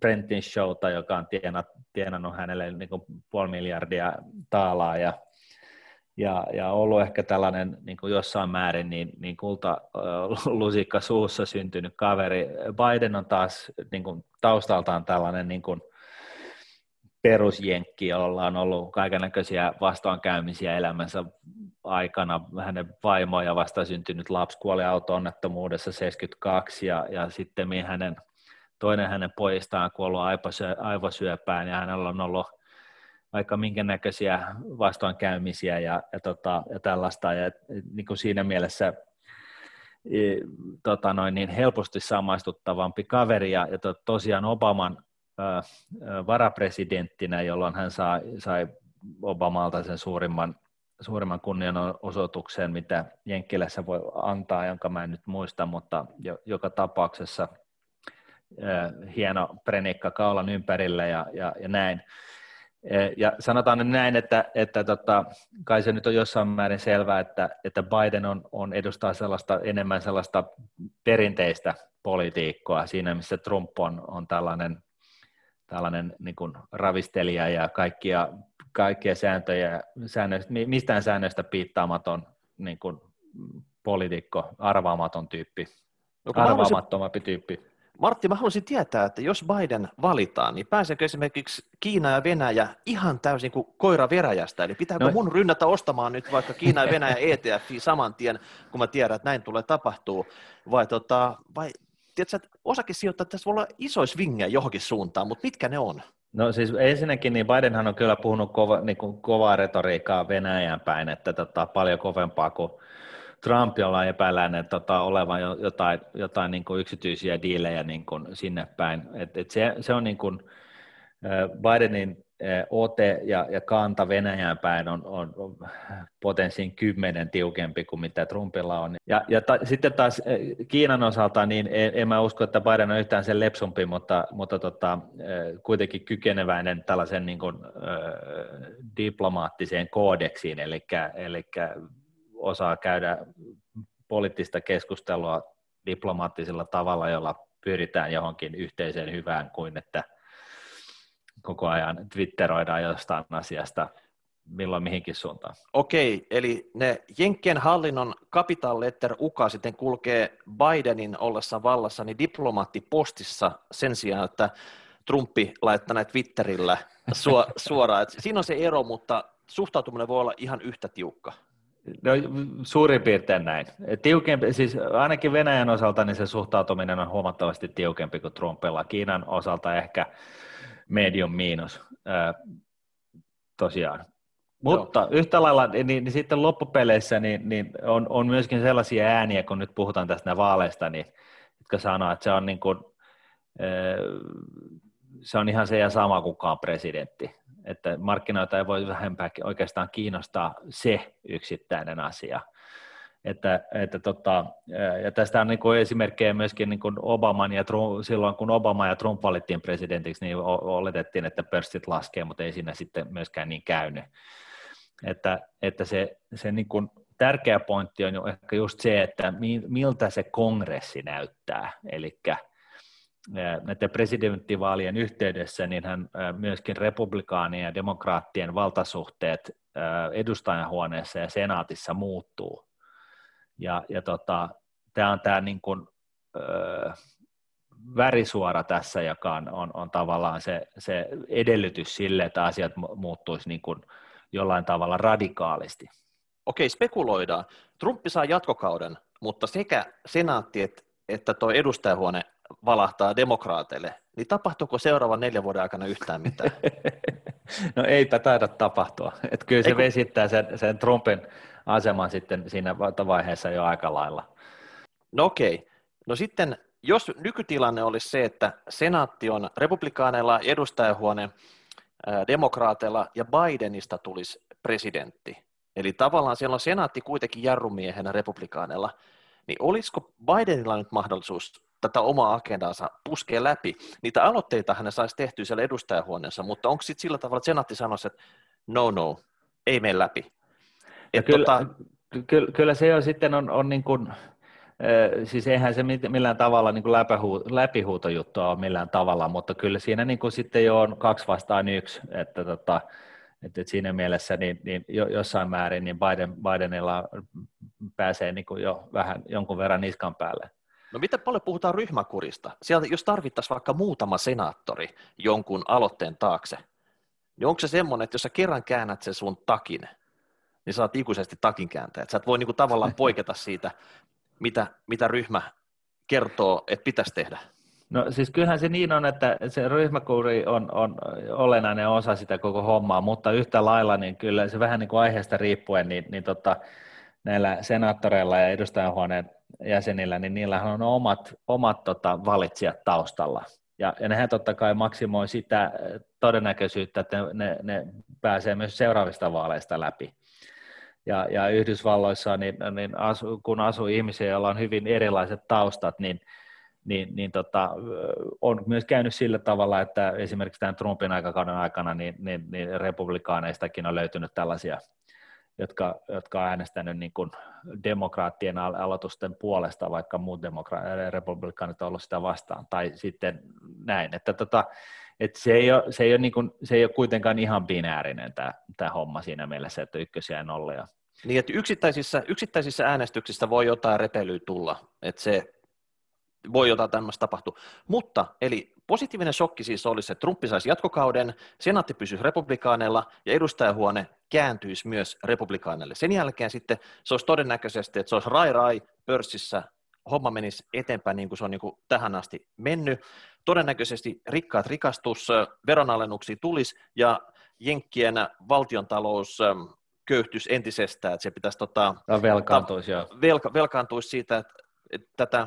Brentin showta, joka on tienat, tienannut hänelle niin puoli miljardia taalaa ja ja, ja ollut ehkä tällainen niin kuin jossain määrin niin, niin kulta lusikka suussa syntynyt kaveri. Biden on taas niin kuin taustaltaan tällainen niin kuin perusjenkki, jolla on ollut kaikenlaisia vastoinkäymisiä elämänsä aikana. Hänen vaimo ja vasta syntynyt lapsi kuoli auto-onnettomuudessa 72 ja, ja sitten hänen, toinen hänen pojistaan kuollut aivosyöpään ja hänellä on ollut aika minkä näköisiä vastoinkäymisiä ja, ja, tota, ja tällaista. Ja niin kuin siinä mielessä e, tota noin, niin helposti samaistuttavampi kaveri ja, ja to, tosiaan Obaman ää, varapresidenttinä, jolloin hän sai, sai Obamalta sen suurimman, suurimman kunnianosoituksen, mitä Jenkkilässä voi antaa, jonka mä en nyt muista, mutta jo, joka tapauksessa ää, hieno prenikka kaulan ympärillä ja, ja, ja näin. Eh, ja sanotaan nyt näin, että, että tota, kai se nyt on jossain määrin selvää, että, että Biden on, on edustaa sellaista, enemmän sellaista perinteistä politiikkoa siinä, missä Trump on, on tällainen, tällainen niin kuin ravistelija ja kaikkia, kaikkia sääntöjä, säännöistä, mistään säännöistä piittaamaton niin kuin poliitikko, arvaamaton tyyppi, no, arvaamattomampi tyyppi. Martti, mä haluaisin tietää, että jos Biden valitaan, niin pääseekö esimerkiksi Kiina ja Venäjä ihan täysin kuin koira veräjästä? Eli pitääkö no. mun rynnätä ostamaan nyt vaikka Kiina ja Venäjä ETF saman tien, kun mä tiedän, että näin tulee tapahtuu? Vai, tota, vai tiedätkö, että osakesijoittajat tässä voi olla isois swingejä johonkin suuntaan, mutta mitkä ne on? No siis ensinnäkin niin Bidenhan on kyllä puhunut kova, niin kuin kovaa retoriikkaa Venäjän päin, että tota, paljon kovempaa kuin Trump, jolla epäillään että tota, olevan jotain, jotain niin kuin yksityisiä diilejä niin kuin sinne päin. Et, et se, se on niin kuin, Bidenin ote ja, ja kanta Venäjään päin on, on, on potenssiin kymmenen tiukempi kuin mitä Trumpilla on. Ja, ja ta, sitten taas Kiinan osalta, niin en, en mä usko, että Biden on yhtään sen lepsumpi, mutta, mutta tota, kuitenkin kykeneväinen tällaisen niin kuin, äh, diplomaattiseen koodeksiin, eli, eli osaa käydä poliittista keskustelua diplomaattisella tavalla, jolla pyritään johonkin yhteiseen hyvään kuin että koko ajan twitteroidaan jostain asiasta milloin mihinkin suuntaan. Okei, eli ne Jenkkien hallinnon capital letter uka sitten kulkee Bidenin ollessa vallassa niin diplomaattipostissa sen sijaan, että Trumpi laittaa Twitterillä suoraan. Et siinä on se ero, mutta suhtautuminen voi olla ihan yhtä tiukka. No, suurin piirtein näin. Tiukempi, siis ainakin Venäjän osalta niin se suhtautuminen on huomattavasti tiukempi kuin Trumpilla. Kiinan osalta ehkä medium miinus. tosiaan. Mutta Joo. yhtä lailla, niin, niin sitten loppupeleissä niin, niin on, on myöskin sellaisia ääniä, kun nyt puhutaan tästä vaaleista, niin, jotka sanoo, että se on, niin kuin, se on ihan se ja sama kukaan presidentti että markkinoita ei voi vähempää oikeastaan kiinnostaa se yksittäinen asia. Että, että tota, ja tästä on niin kuin esimerkkejä myöskin niin kuin Obaman ja Trump, silloin kun Obama ja Trump valittiin presidentiksi, niin oletettiin, että pörssit laskee, mutta ei siinä sitten myöskään niin käynyt. Että, että se, se niin kuin tärkeä pointti on jo ehkä just se, että miltä se kongressi näyttää, eli näiden presidenttivaalien yhteydessä, niin hän myöskin republikaanien ja demokraattien valtasuhteet edustajahuoneessa ja senaatissa muuttuu. Ja, ja tota, tämä on tämä niin kuin, ö, värisuora tässä, joka on, on, on tavallaan se, se edellytys sille, että asiat muuttuisi niin kuin jollain tavalla radikaalisti. Okei, spekuloidaan. Trumpi saa jatkokauden, mutta sekä senaatti että tuo edustajahuone valahtaa demokraateille, niin tapahtuuko seuraavan neljän vuoden aikana yhtään mitään? (laughs) no eipä taida tapahtua. Et kyllä se Eiku... vesittää sen, sen Trumpin aseman sitten siinä vaiheessa jo aika lailla. No okei. No sitten, jos nykytilanne olisi se, että senaatti on republikaaneilla, edustajahuone demokraateilla ja Bidenista tulisi presidentti, eli tavallaan siellä on senaatti kuitenkin jarrumiehenä republikaaneilla, niin olisiko Bidenilla nyt mahdollisuus tätä omaa agendaansa puskee läpi. Niitä aloitteita hän saisi tehtyä siellä edustajahuoneessa, mutta onko sitten sillä tavalla, että senaatti sanoisi, että no no, ei mene läpi? Et kyllä, tota... kyllä, kyllä, se jo sitten on, on niin kuin, siis eihän se millään tavalla niin kuin läpihu, läpihuutojuttua ole millään tavalla, mutta kyllä siinä niin kuin sitten jo on kaksi vastaan yksi, että tota, että, että siinä mielessä niin, niin jossain määrin niin Biden, Bidenilla pääsee niin kuin jo vähän jonkun verran niskan päälle. No miten paljon puhutaan ryhmäkurista? Sieltä, jos tarvittaisiin vaikka muutama senaattori jonkun aloitteen taakse, niin onko se semmoinen, että jos sä kerran käännät sen sun takin, niin saat ikuisesti takin kääntää. Sä et voi niinku tavallaan (laughs) poiketa siitä, mitä, mitä ryhmä kertoo, että pitäisi tehdä. No siis kyllähän se niin on, että se ryhmäkuri on, on olennainen osa sitä koko hommaa, mutta yhtä lailla niin kyllä se vähän niin kuin aiheesta riippuen, niin, niin tota, näillä senaattoreilla ja edustajanhuoneen jäsenillä, niin niillähän on omat, omat tota, valitsijat taustalla. Ja, ja nehän totta kai maksimoi sitä todennäköisyyttä, että ne, ne pääsee myös seuraavista vaaleista läpi. Ja, ja Yhdysvalloissa, niin, niin asu, kun asuu ihmisiä, joilla on hyvin erilaiset taustat, niin, niin, niin tota, on myös käynyt sillä tavalla, että esimerkiksi tämän Trumpin aikakauden aikana niin, niin, niin republikaaneistakin on löytynyt tällaisia jotka, jotka on äänestänyt niin kuin demokraattien aloitusten puolesta, vaikka muut demokra- republikaanit ollut sitä vastaan, tai sitten näin, että tota, että se, ei ole, se, ei ole niin kuin, se ei ole kuitenkaan ihan binäärinen tämä, tämä homma siinä mielessä, että ykkösiä ja nollia. Niin, että yksittäisissä, yksittäisissä äänestyksissä voi jotain repelyä tulla, että se voi jotain tämmöistä tapahtua. Mutta, eli positiivinen shokki siis olisi, että Trumpi saisi jatkokauden, senaatti pysyisi republikaaneilla ja edustajahuone kääntyisi myös republikaaneille. Sen jälkeen sitten se olisi todennäköisesti, että se olisi rai rai pörssissä, homma menisi eteenpäin niin kuin se on niin kuin tähän asti mennyt. Todennäköisesti rikkaat rikastus, veronalennuksia tulisi ja Jenkkien valtiontalous köyhtyisi entisestään, että se pitäisi tota, velkaantuisi, ta, velka, velkaantuisi siitä, että, että tätä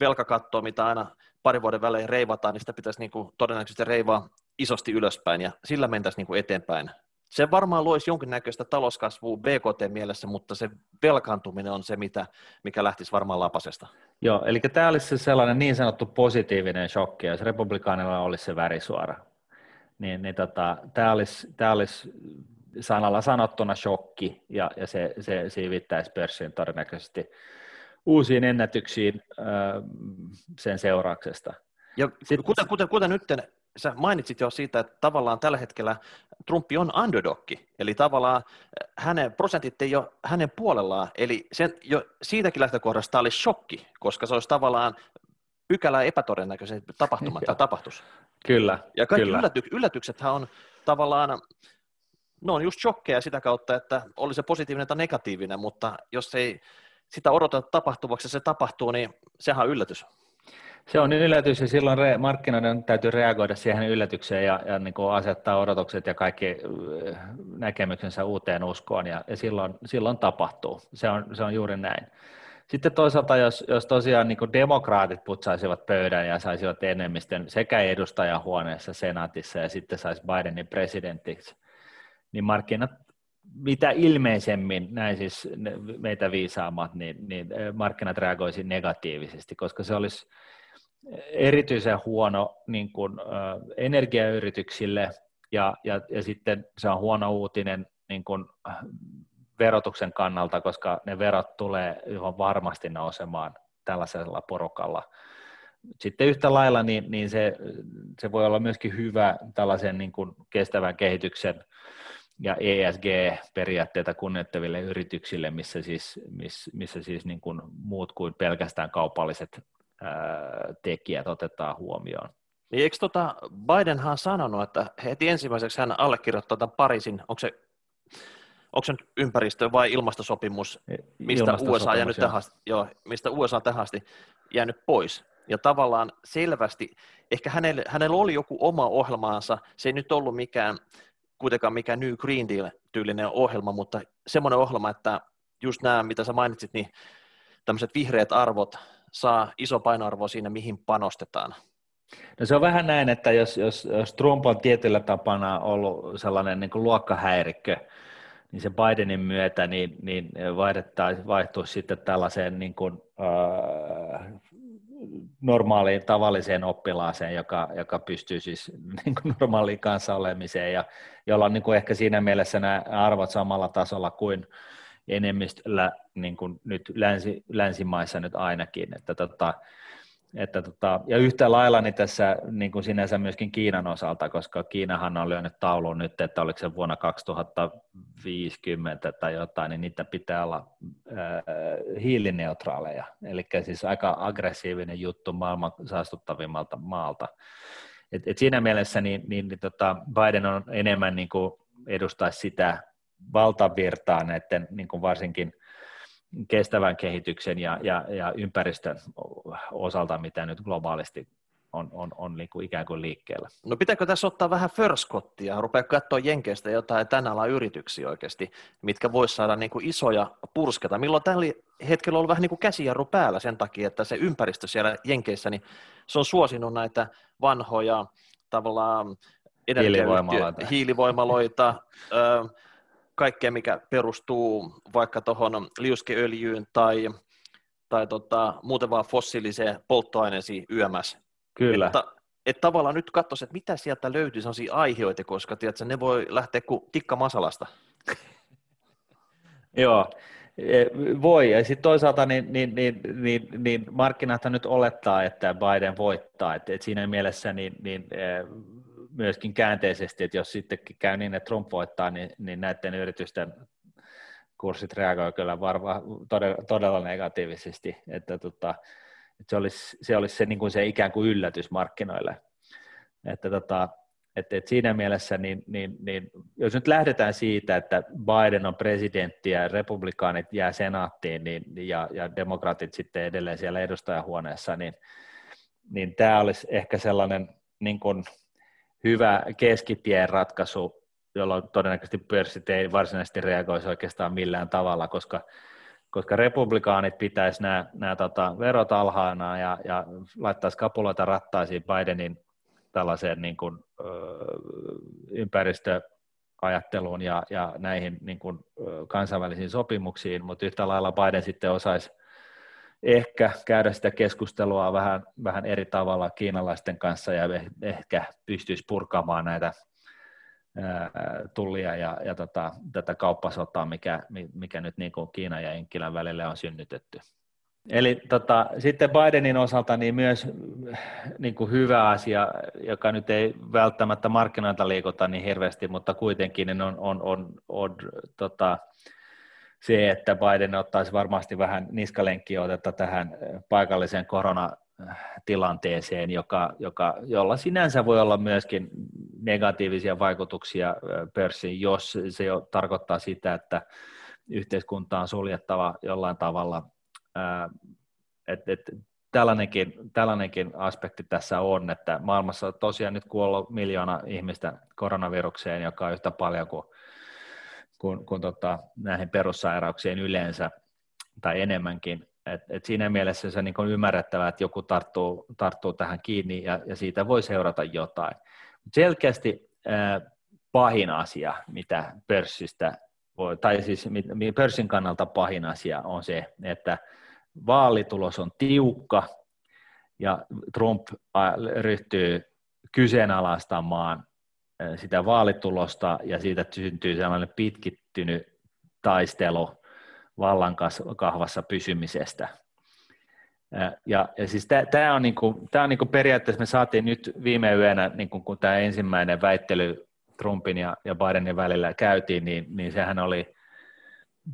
velkakattoa, mitä aina pari vuoden välein reivataan, niin sitä pitäisi niin kuin todennäköisesti reivaa isosti ylöspäin ja sillä mentäisiin niin kuin eteenpäin. Se varmaan loisi jonkinnäköistä talouskasvua BKT-mielessä, mutta se velkaantuminen on se, mitä, mikä lähtisi varmaan lapasesta. Joo, eli tämä olisi sellainen niin sanottu positiivinen shokki, jos republikaanilla olisi se värisuora. Niin, niin tota, tämä, olisi, tämä olisi sanalla sanottuna shokki, ja, ja se, se siivittäisi pörssin todennäköisesti uusiin ennätyksiin sen seurauksesta. Ja Sitten, kuten, kuten, kuten nyt sä mainitsit jo siitä, että tavallaan tällä hetkellä Trumpi on underdogki, eli tavallaan hänen prosentit ei ole hänen puolellaan, eli sen, jo siitäkin lähtökohdasta oli shokki, koska se olisi tavallaan pykälää epätodennäköisen tapahtuman tai tapahtus. Kyllä. Ja kaikki kyllä. Ylläty, yllätyksethän on tavallaan, no on just shokkeja sitä kautta, että oli se positiivinen tai negatiivinen, mutta jos ei sitä odoteta tapahtuvaksi ja se tapahtuu, niin sehän on yllätys. Se on yllätys ja silloin re- markkinoiden täytyy reagoida siihen yllätykseen ja, ja niin kuin asettaa odotukset ja kaikki äh, näkemyksensä uuteen uskoon ja, ja silloin, silloin tapahtuu. Se on, se on juuri näin. Sitten toisaalta, jos, jos tosiaan niin demokraatit putsaisivat pöydän ja saisivat enemmistön sekä edustajahuoneessa, senaatissa ja sitten saisi Bidenin presidentiksi, niin markkinat mitä ilmeisemmin, näin siis meitä viisaammat, niin, niin markkinat reagoisi negatiivisesti, koska se olisi erityisen huono niin kuin, äh, energiayrityksille ja, ja, ja sitten se on huono uutinen niin kuin, verotuksen kannalta, koska ne verot tulee ihan varmasti nousemaan tällaisella porukalla. Sitten yhtä lailla niin, niin se, se voi olla myöskin hyvä tällaisen niin kuin kestävän kehityksen ja ESG-periaatteita kunnioittaville yrityksille, missä siis, missä, missä siis niin kuin muut kuin pelkästään kaupalliset tekijät otetaan huomioon. Niin eikö tota Bidenhan sanonut, että heti ensimmäiseksi hän allekirjoittaa tämän Pariisin, onko se, onko se nyt ympäristö- vai ilmastosopimus, mistä USA, on jäänyt tähän, joo, mistä USA tähän asti jäänyt pois. Ja tavallaan selvästi, ehkä hänellä, hänellä oli joku oma ohjelmaansa, se ei nyt ollut mikään, kuitenkaan mikään New Green Deal-tyylinen ohjelma, mutta semmoinen ohjelma, että just nämä, mitä sä mainitsit, niin tämmöiset vihreät arvot, saa iso painoarvo siinä, mihin panostetaan? No se on vähän näin, että jos, jos, jos Trump on tietyllä tapana ollut sellainen niin luokkahäirikkö, niin se Bidenin myötä niin, niin vaihtuisi sitten tällaiseen niin kuin, äh, normaaliin tavalliseen oppilaaseen, joka, joka pystyy siis (laughs) niin kuin normaaliin kanssa olemiseen ja jolla on niin kuin ehkä siinä mielessä nämä arvot samalla tasolla kuin enemmistöllä niin kuin nyt länsi, länsimaissa nyt ainakin, että tota, että tota, ja yhtä lailla niin tässä niin kuin sinänsä myöskin Kiinan osalta, koska Kiinahan on lyönyt tauluun nyt, että oliko se vuonna 2050 tai jotain, niin niitä pitää olla äh, hiilineutraaleja, eli siis aika aggressiivinen juttu maailman saastuttavimmalta maalta. Et, et siinä mielessä niin, niin, niin tota Biden on enemmän niin kuin edustaisi sitä valtavirtaa näiden niin kuin varsinkin kestävän kehityksen ja, ja, ja ympäristön osalta, mitä nyt globaalisti on, on, on niin kuin ikään kuin liikkeellä. No pitääkö tässä ottaa vähän förskottia, rupea katsoa Jenkeistä jotain tämän alan yrityksiä oikeasti, mitkä vois saada niin kuin isoja pursketa. Milloin tällä hetkellä on ollut vähän niin kuin käsijarru päällä sen takia, että se ympäristö siellä Jenkeissä, niin se on suosinut näitä vanhoja tavallaan hiilivoimaloita, hiilivoimaloita kaikkea, mikä perustuu vaikka tuohon liuskeöljyyn tai, tai tota, muuten vaan fossiiliseen polttoaineisiin YMS. Kyllä. Että, että tavallaan nyt katsoisi, että mitä sieltä löytyy sellaisia aiheita, koska tiedätkö, ne voi lähteä kuin tikka masalasta. (laughs) Joo, e, voi. Ja sitten toisaalta niin, niin, niin, niin, niin markkinathan nyt olettaa, että Biden voittaa. Et, et siinä mielessä niin, niin, e, myöskin käänteisesti, että jos sittenkin käy niin, että Trump voittaa, niin, niin näiden yritysten kurssit reagoivat kyllä varma, todella, todella negatiivisesti, että, tota, että se olisi se, olisi se, niin kuin se ikään kuin yllätys markkinoille. Että, tota, että, että siinä mielessä, niin, niin, niin, jos nyt lähdetään siitä, että Biden on presidentti ja republikaanit jää senaattiin niin, ja, ja demokraatit sitten edelleen siellä edustajahuoneessa, niin, niin tämä olisi ehkä sellainen niin kuin, hyvä keskitien ratkaisu, jolloin todennäköisesti pörssit ei varsinaisesti reagoisi oikeastaan millään tavalla, koska, koska republikaanit pitäisi nämä, nämä tota, verot alhaana ja, ja laittaisi kapuloita rattaisiin Bidenin tällaiseen niin kuin, ö, ympäristöajatteluun ja, ja näihin niin kuin, kansainvälisiin sopimuksiin, mutta yhtä lailla Biden sitten osaisi ehkä käydä sitä keskustelua vähän, vähän eri tavalla kiinalaisten kanssa ja ehkä pystyisi purkamaan näitä tullia ja, ja tota, tätä kauppasotaa, mikä, mikä nyt niin kuin Kiinan ja Inkilän välille on synnytetty. Eli tota, sitten Bidenin osalta niin myös niin kuin hyvä asia, joka nyt ei välttämättä markkinoita liikuta niin hirveästi, mutta kuitenkin niin on, on, on, on tota, se, että Biden ottaisi varmasti vähän niskalenkkiä otetta tähän paikalliseen koronatilanteeseen, joka, joka, jolla sinänsä voi olla myöskin negatiivisia vaikutuksia pörssiin, jos se jo tarkoittaa sitä, että yhteiskunta on suljettava jollain tavalla – et, et, tällainenkin, tällainenkin aspekti tässä on, että maailmassa tosiaan nyt kuollut miljoona ihmistä koronavirukseen, joka on yhtä paljon kuin, kuin, kuin tota, näihin perussairauksiin yleensä tai enemmänkin. Et, et siinä mielessä se on niin ymmärrettävää, että joku tarttuu, tarttuu tähän kiinni ja, ja siitä voi seurata jotain. Selkeästi ää, pahin asia, mitä pörssistä voi, tai siis pörssin kannalta pahin asia on se, että vaalitulos on tiukka ja Trump ryhtyy kyseenalaistamaan sitä vaalitulosta ja siitä syntyy sellainen pitkittynyt taistelu vallan kahvassa pysymisestä. Ja, ja siis tämä on, niinku, tää on niinku periaatteessa, me saatiin nyt viime yönä, niinku, kun tämä ensimmäinen väittely Trumpin ja, ja Bidenin välillä käytiin, niin, niin sehän oli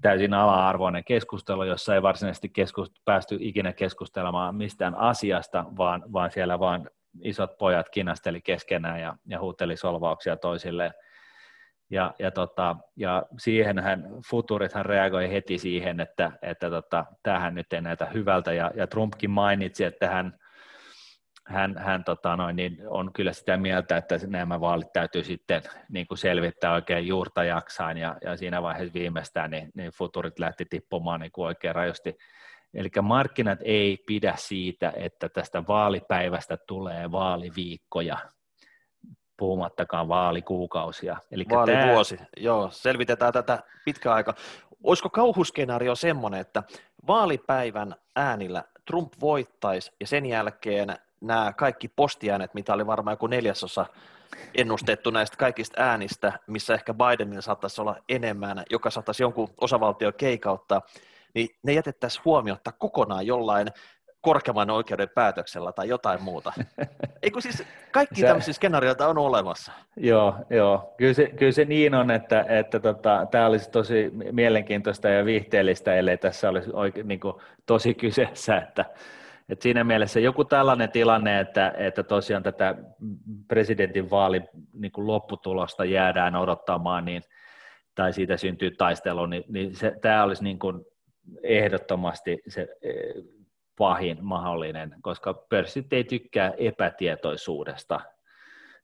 täysin ala-arvoinen keskustelu, jossa ei varsinaisesti keskust- päästy ikinä keskustelemaan mistään asiasta, vaan, vaan siellä vaan isot pojat kinasteli keskenään ja, ja huuteli solvauksia toisilleen. Ja, ja, tota, ja siihenhän futurithan reagoi heti siihen, että, että tota, tämähän nyt ei näytä hyvältä, ja, ja Trumpkin mainitsi, että hän hän, hän tota noin, niin on kyllä sitä mieltä, että nämä vaalit täytyy sitten niin kuin selvittää oikein juurta jaksaan, ja, ja siinä vaiheessa viimeistään niin, niin futurit lähti tippumaan niin kuin oikein rajusti. Eli markkinat ei pidä siitä, että tästä vaalipäivästä tulee vaaliviikkoja, puhumattakaan vaalikuukausia. Eli Vaalivuosi, tämä... joo, selvitetään tätä pitkä aika. Olisiko kauhuskenaario semmoinen, että vaalipäivän äänillä Trump voittaisi ja sen jälkeen nämä kaikki postiäänet, mitä oli varmaan joku neljäsosa ennustettu näistä kaikista äänistä, missä ehkä Bidenilla saattaisi olla enemmän, joka saattaisi jonkun osavaltio keikauttaa, niin ne jätettäisiin huomiota kokonaan jollain korkeamman oikeuden päätöksellä tai jotain muuta. (laughs) Eikö siis kaikki se, tämmöisiä skenaarioita on olemassa? Joo, joo. Kyllä, se, kyllä se niin on, että, että tota, tämä olisi tosi mielenkiintoista ja viihteellistä, ellei tässä olisi oike, niin kuin, tosi kyseessä, että et siinä mielessä joku tällainen tilanne, että, että tosiaan tätä presidentin vaali niin kuin lopputulosta jäädään odottamaan, niin, tai siitä syntyy taistelu, niin, niin se, tämä olisi niin kuin ehdottomasti se e, pahin mahdollinen, koska pörssit ei tykkää epätietoisuudesta,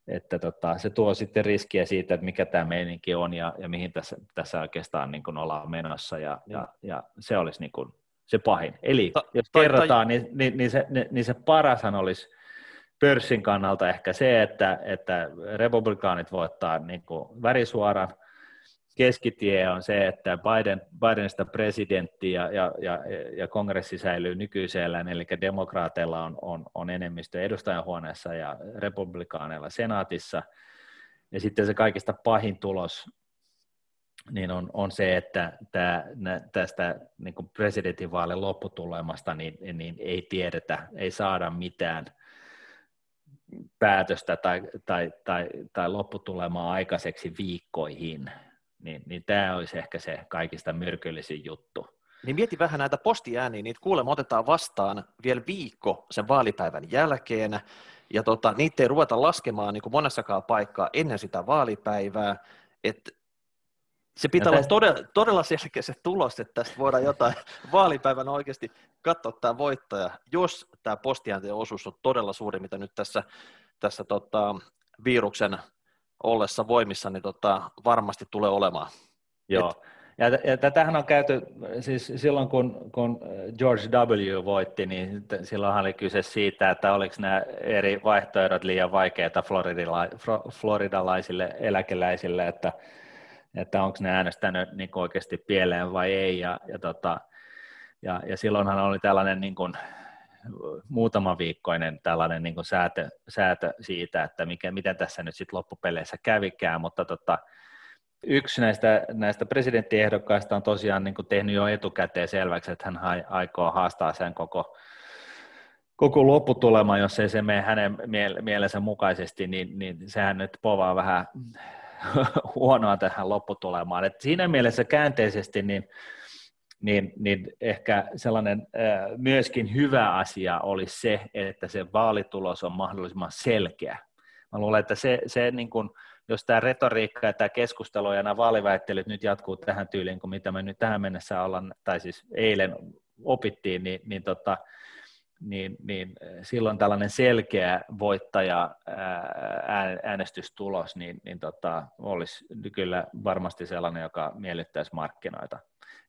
että tota, se tuo sitten riskiä siitä, että mikä tämä meininki on ja, ja mihin tässä, tässä oikeastaan niin kuin ollaan menossa, ja, ja, ja se olisi niin kuin se pahin. Eli ta, jos ta, kerrotaan, ta, niin, niin, niin, se, niin se parashan olisi pörssin kannalta ehkä se, että, että republikaanit voittaa niin kuin värisuoran, keskitie on se, että Biden, Bidenista presidentti ja, ja, ja, ja kongressi säilyy nykyisellään, eli demokraateilla on, on, on enemmistö edustajanhuoneessa ja republikaaneilla senaatissa, ja sitten se kaikista pahin tulos niin on, on se, että tämä, tästä niin presidentinvaalin lopputulemasta niin, niin ei tiedetä, ei saada mitään päätöstä tai, tai, tai, tai lopputulemaa aikaiseksi viikkoihin, niin, niin tämä olisi ehkä se kaikista myrkyllisin juttu. Niin mieti vähän näitä postiääniä, niitä kuulemma otetaan vastaan vielä viikko sen vaalipäivän jälkeen, ja tota, niitä ei ruveta laskemaan niin kuin monessakaan paikkaa ennen sitä vaalipäivää, että se pitää olla todella, todella selkeä se tulos, että tästä voidaan jotain (laughs) vaalipäivänä oikeasti katsoa tämä voittaja, jos tämä postiäänten osuus on todella suuri, mitä nyt tässä, tässä tota, viruksen ollessa voimissa, niin tota, varmasti tulee olemaan. Joo, Et, ja, ja tätähän on käyty, siis silloin kun, kun George W. voitti, niin silloinhan oli kyse siitä, että oliko nämä eri vaihtoehdot liian vaikeita floridalaisille eläkeläisille, että että onko ne äänestänyt niin oikeasti pieleen vai ei. Ja, ja, tota, ja, ja silloinhan oli tällainen niin kuin, muutama viikkoinen tällainen niin säätö, säätö siitä, että mikä, miten tässä nyt sitten loppupeleissä kävikään, mutta tota, yksi näistä, näistä presidenttiehdokkaista on tosiaan niin tehnyt jo etukäteen selväksi, että hän aikoo haastaa sen koko, koko lopputulema, jos ei se mene hänen mielensä mukaisesti, niin, niin sehän nyt povaa vähän (laughs) huonoa tähän lopputulemaan. Et siinä mielessä käänteisesti niin, niin, niin ehkä sellainen myöskin hyvä asia olisi se, että se vaalitulos on mahdollisimman selkeä. Mä luulen, että se, se niin kuin, jos tämä retoriikka ja tämä keskustelu ja nämä vaaliväittelyt nyt jatkuu tähän tyyliin, kuin mitä me nyt tähän mennessä ollaan, tai siis eilen opittiin, niin, niin, tota, niin, niin silloin tällainen selkeä voittaja äänestystulos, niin, niin tota, olisi kyllä varmasti sellainen, joka miellyttäisi markkinoita.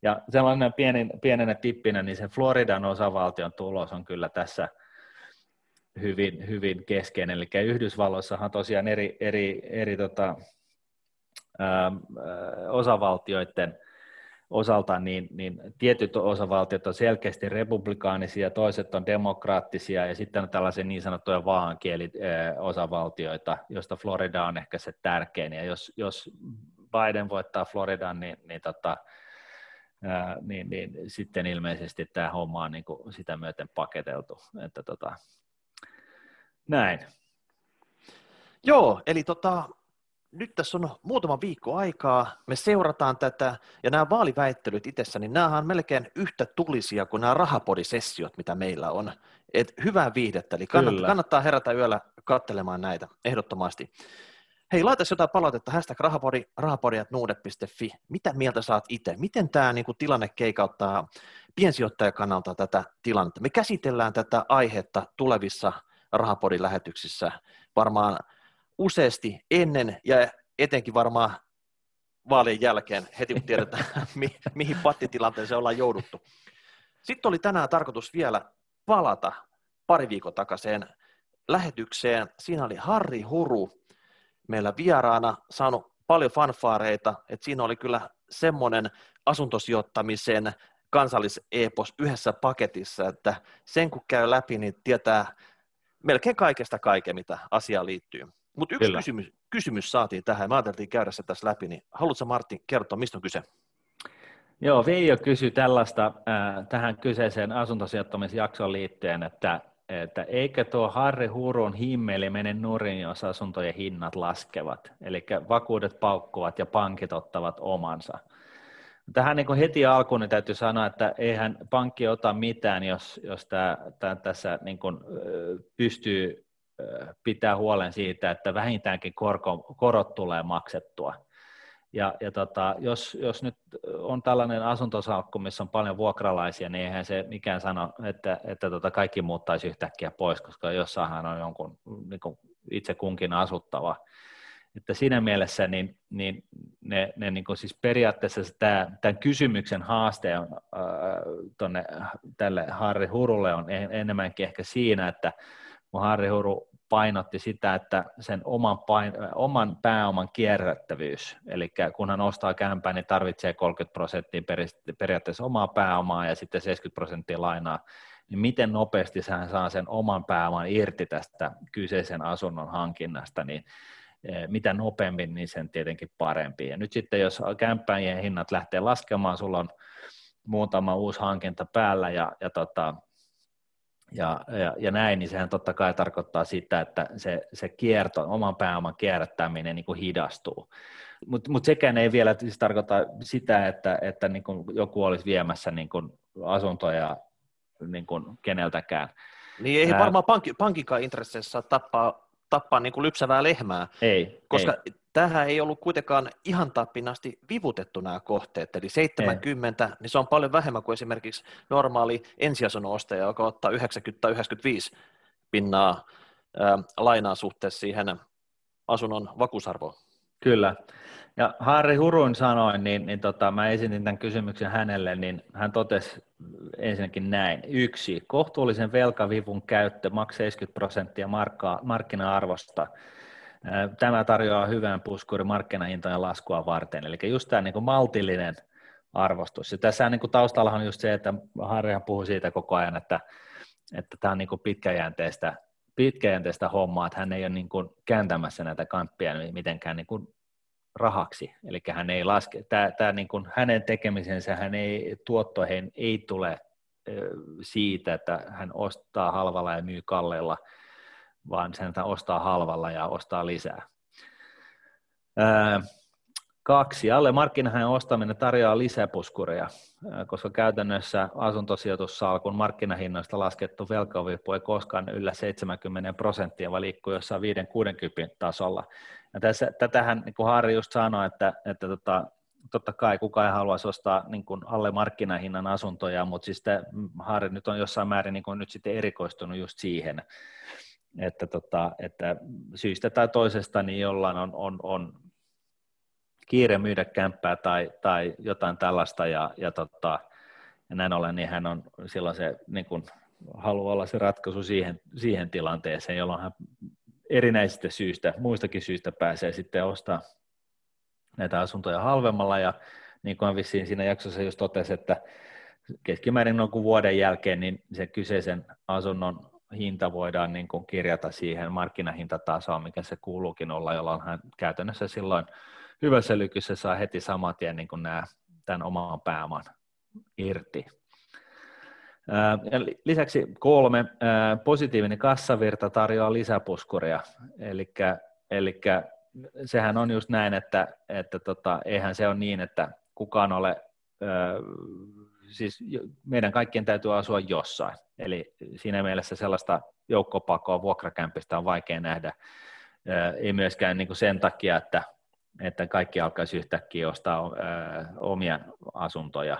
Ja sellainen pienin, pienenä tippinä, niin se Floridan osavaltion tulos on kyllä tässä – hyvin, hyvin keskeinen. Eli Yhdysvalloissahan tosiaan eri, eri, eri tota, ää, osavaltioiden osalta, niin, niin tietyt osavaltiot on selkeästi republikaanisia, toiset on demokraattisia, ja sitten on tällaisia niin sanottuja vahankieliosavaltioita, joista Florida on ehkä se tärkein, ja jos, jos Biden voittaa Floridan, niin, niin, tota, ää, niin, niin sitten ilmeisesti tämä homma on niin kuin sitä myöten paketeltu, että tota, näin. Joo, eli tota, nyt tässä on muutama viikko aikaa, me seurataan tätä, ja nämä vaaliväittelyt itsessä, niin nämä on melkein yhtä tulisia kuin nämä rahapodisessiot, mitä meillä on. Et hyvää viihdettä, eli kannattaa, kannattaa herätä yöllä katselemaan näitä ehdottomasti. Hei, laita jotain palautetta, hashtag rahapodi, rahapodi.nuude.fi. Mitä mieltä saat itse? Miten tämä niin kuin, tilanne keikauttaa piensijoittajan kannalta tätä tilannetta? Me käsitellään tätä aihetta tulevissa Rahapodin lähetyksissä varmaan useasti ennen ja etenkin varmaan vaalien jälkeen, heti kun tiedetään, (laughs) mi- mihin pattitilanteeseen ollaan jouduttu. Sitten oli tänään tarkoitus vielä palata pari viikon takaiseen lähetykseen. Siinä oli Harri Huru meillä vieraana, saanut paljon fanfaareita, että siinä oli kyllä semmoinen asuntosijoittamisen kansallisepos yhdessä paketissa, että sen kun käy läpi, niin tietää melkein kaikesta kaiken, mitä asiaan liittyy. Mutta yksi kysymys, kysymys saatiin tähän, me ajateltiin käydä se tässä läpi, niin haluatko Martti kertoa, mistä on kyse? Joo, Veijo kysyi tällaista äh, tähän kyseiseen asuntosijoittamisjaksoon liittyen, että, että eikö tuo Harri Hurun himmeli mene nurin, jos asuntojen hinnat laskevat, eli vakuudet paukkuvat ja pankit ottavat omansa. Tähän niin heti alkuun niin täytyy sanoa, että eihän pankki ota mitään, jos, jos tämä, tämä tässä niin kuin pystyy pitää huolen siitä, että vähintäänkin korko, korot tulee maksettua. Ja, ja tota, jos, jos nyt on tällainen asuntosalkku, missä on paljon vuokralaisia, niin eihän se mikään sano, että, että tota kaikki muuttaisi yhtäkkiä pois, koska jossain on jonkun niin itse kunkin asuttava. Että siinä mielessä niin, niin ne, ne niin kuin siis periaatteessa tämä, tämän kysymyksen haaste on äh, tonne, tälle Harri Hurulle on enemmänkin ehkä siinä, että kun Harri Huru painotti sitä, että sen oman, pain, oman pääoman kierrättävyys, eli kun hän ostaa kämpää, niin tarvitsee 30 prosenttia periaatteessa omaa pääomaa ja sitten 70 prosenttia lainaa, niin miten nopeasti hän saa sen oman pääoman irti tästä kyseisen asunnon hankinnasta, niin Eh, mitä nopeammin, niin sen tietenkin parempi. Ja nyt sitten, jos kämppäjien hinnat lähtee laskemaan, sulla on muutama uusi hankinta päällä ja, ja, tota, ja, ja, ja näin, niin sehän totta kai tarkoittaa sitä, että se, se kierto, oman pääoman kierrättäminen niin kuin hidastuu. Mutta mut sekään ei vielä siis tarkoita sitä, että, että niin kuin joku olisi viemässä niin kuin asuntoja niin kuin keneltäkään. Niin ei varmaan pankki, pankikaan intresseissä tappaa tappaa niin kuin lypsävää lehmää, ei, koska ei. Tähän ei ollut kuitenkaan ihan tappinasti vivutettu nämä kohteet, eli 70, ei. niin se on paljon vähemmän kuin esimerkiksi normaali ensiasunnon ostaja, joka ottaa 90-95 pinnaa ää, lainaa suhteessa siihen asunnon vakuusarvoon. Kyllä. Ja Harri Hurun sanoin, niin, niin tota, mä esitin tämän kysymyksen hänelle, niin hän totesi ensinnäkin näin. Yksi, kohtuullisen velkavivun käyttö maksaa 70 prosenttia markkina-arvosta. Tämä tarjoaa hyvän puskurin markkinahintojen laskua varten, eli just tämä niin kuin maltillinen arvostus. Ja tässä niin kuin taustalla on just se, että Harrihan puhuu siitä koko ajan, että, että tämä on niin kuin pitkäjänteistä, pitkäjänteistä hommaa, että hän ei ole niin kuin kääntämässä näitä kamppia mitenkään niin kuin rahaksi, eli hän ei laske, tämä, tämä niin kuin hänen tekemisensä, hän ei, tuottoihin ei tule siitä, että hän ostaa halvalla ja myy kalleilla, vaan sen ostaa halvalla ja ostaa lisää. Kaksi. Alle markkinahan ostaminen tarjoaa lisäpuskuria, koska käytännössä asuntosijoitussalkun markkinahinnoista laskettu velkavipu ei koskaan yllä 70 prosenttia, vaan liikkuu jossain 5-60 tasolla. Ja tässä, tätähän niin kuin Harri just sanoi, että, että tota, totta kai kukaan ei haluaisi ostaa niin kuin alle markkinahinnan asuntoja, mutta siis Harri nyt on jossain määrin niin kuin nyt sitten erikoistunut just siihen, että, tota, että syystä tai toisesta niin jollain on, on, on kiire myydä kämppää tai, tai jotain tällaista ja, ja, tota, ja näin ollen niin hän on silloin se niin kuin, haluaa olla se ratkaisu siihen, siihen tilanteeseen, jolloin hän erinäisistä syistä, muistakin syistä pääsee sitten ostaa näitä asuntoja halvemmalla. Ja niin kuin vissiin siinä jaksossa just totesi, että keskimäärin noin kuin vuoden jälkeen niin se kyseisen asunnon hinta voidaan niin kuin kirjata siihen markkinahintatasoon, mikä se kuuluukin olla, jolloin hän käytännössä silloin hyvässä lykyssä saa heti saman tien niin kuin nämä, tämän oman pääoman irti. Ja lisäksi kolme, positiivinen kassavirta tarjoaa lisäpuskuria, eli, eli sehän on just näin, että, että tota, eihän se ole niin, että kukaan ole, siis meidän kaikkien täytyy asua jossain, eli siinä mielessä sellaista joukkopakoa vuokrakämpistä on vaikea nähdä, ei myöskään niin kuin sen takia, että että kaikki alkaisi yhtäkkiä ostaa omia asuntoja,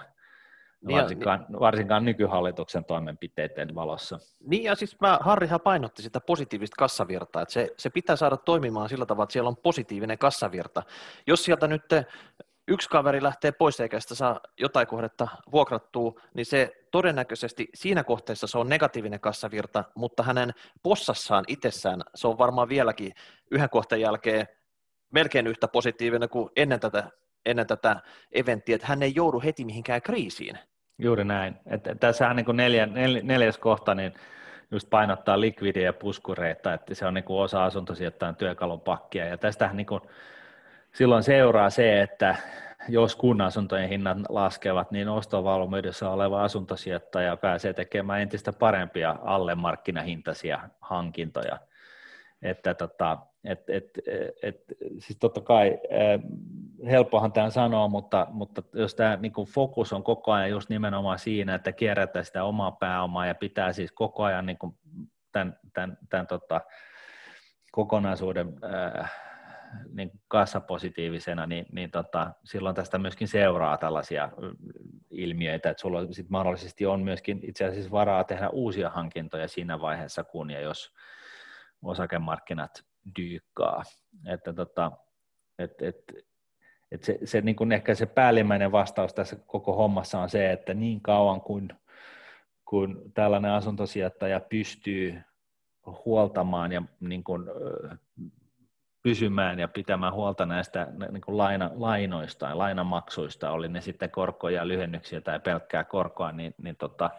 niin varsinkaan, varsinkaan nykyhallituksen toimenpiteiden valossa. Niin ja siis mä, Harrihan painotti sitä positiivista kassavirtaa, että se, se pitää saada toimimaan sillä tavalla, että siellä on positiivinen kassavirta. Jos sieltä nyt yksi kaveri lähtee pois eikä sitä saa jotain kohdetta vuokrattua, niin se todennäköisesti siinä kohteessa se on negatiivinen kassavirta, mutta hänen possassaan itsessään se on varmaan vieläkin yhden kohteen jälkeen melkein yhtä positiivinen kuin ennen tätä, ennen tätä eventtiä, että hän ei joudu heti mihinkään kriisiin. Juuri näin. Että tässähän niin kuin neljä, nel, neljäs kohta, niin just painottaa likvidiä ja puskureita, että se on niin kuin osa asuntosijoittajan työkalun pakkia. Ja tästähän niin kuin silloin seuraa se, että jos kun asuntojen hinnat laskevat, niin ostovalmiudessa oleva asuntosijoittaja pääsee tekemään entistä parempia alle markkinahintaisia hankintoja. Että tota, et, et, et, siis totta kai helppohan tämä sanoa, mutta, mutta jos tämä niin fokus on koko ajan just nimenomaan siinä, että kierrätään sitä omaa pääomaa ja pitää siis koko ajan niin kuin tämän, tämän, tämän tota, kokonaisuuden ää, niin kassapositiivisena, niin, niin tota, silloin tästä myöskin seuraa tällaisia ilmiöitä, että sulla sit mahdollisesti on myöskin itse asiassa varaa tehdä uusia hankintoja siinä vaiheessa, kun ja jos osakemarkkinat dyykkaa. Että tota, et, et, et se, se niin kuin ehkä se päällimmäinen vastaus tässä koko hommassa on se, että niin kauan kuin kun tällainen asuntosijoittaja pystyy huoltamaan ja niin kuin, pysymään ja pitämään huolta näistä niin kuin laina, lainoista ja lainamaksuista, oli ne sitten korkoja, lyhennyksiä tai pelkkää korkoa, niin, niin, tota,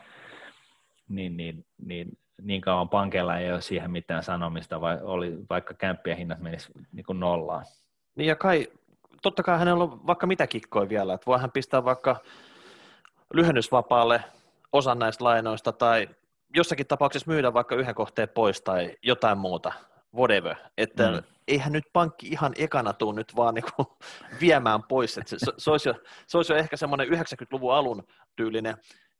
niin, niin, niin niin kauan pankeilla ei ole siihen mitään sanomista, vai oli, vaikka kämppien hinnat menis niin kuin nollaan. Niin ja kai, totta kai hänellä on vaikka mitä kikkoja vielä, että voi hän pistää vaikka lyhennysvapaalle osan näistä lainoista tai jossakin tapauksessa myydä vaikka yhden kohteen pois tai jotain muuta, whatever. Että mm. eihän nyt pankki ihan ekana tuu nyt vaan niinku (laughs) viemään pois. Että se, se, se, olisi jo, se olisi jo ehkä semmoinen 90-luvun alun tyylinen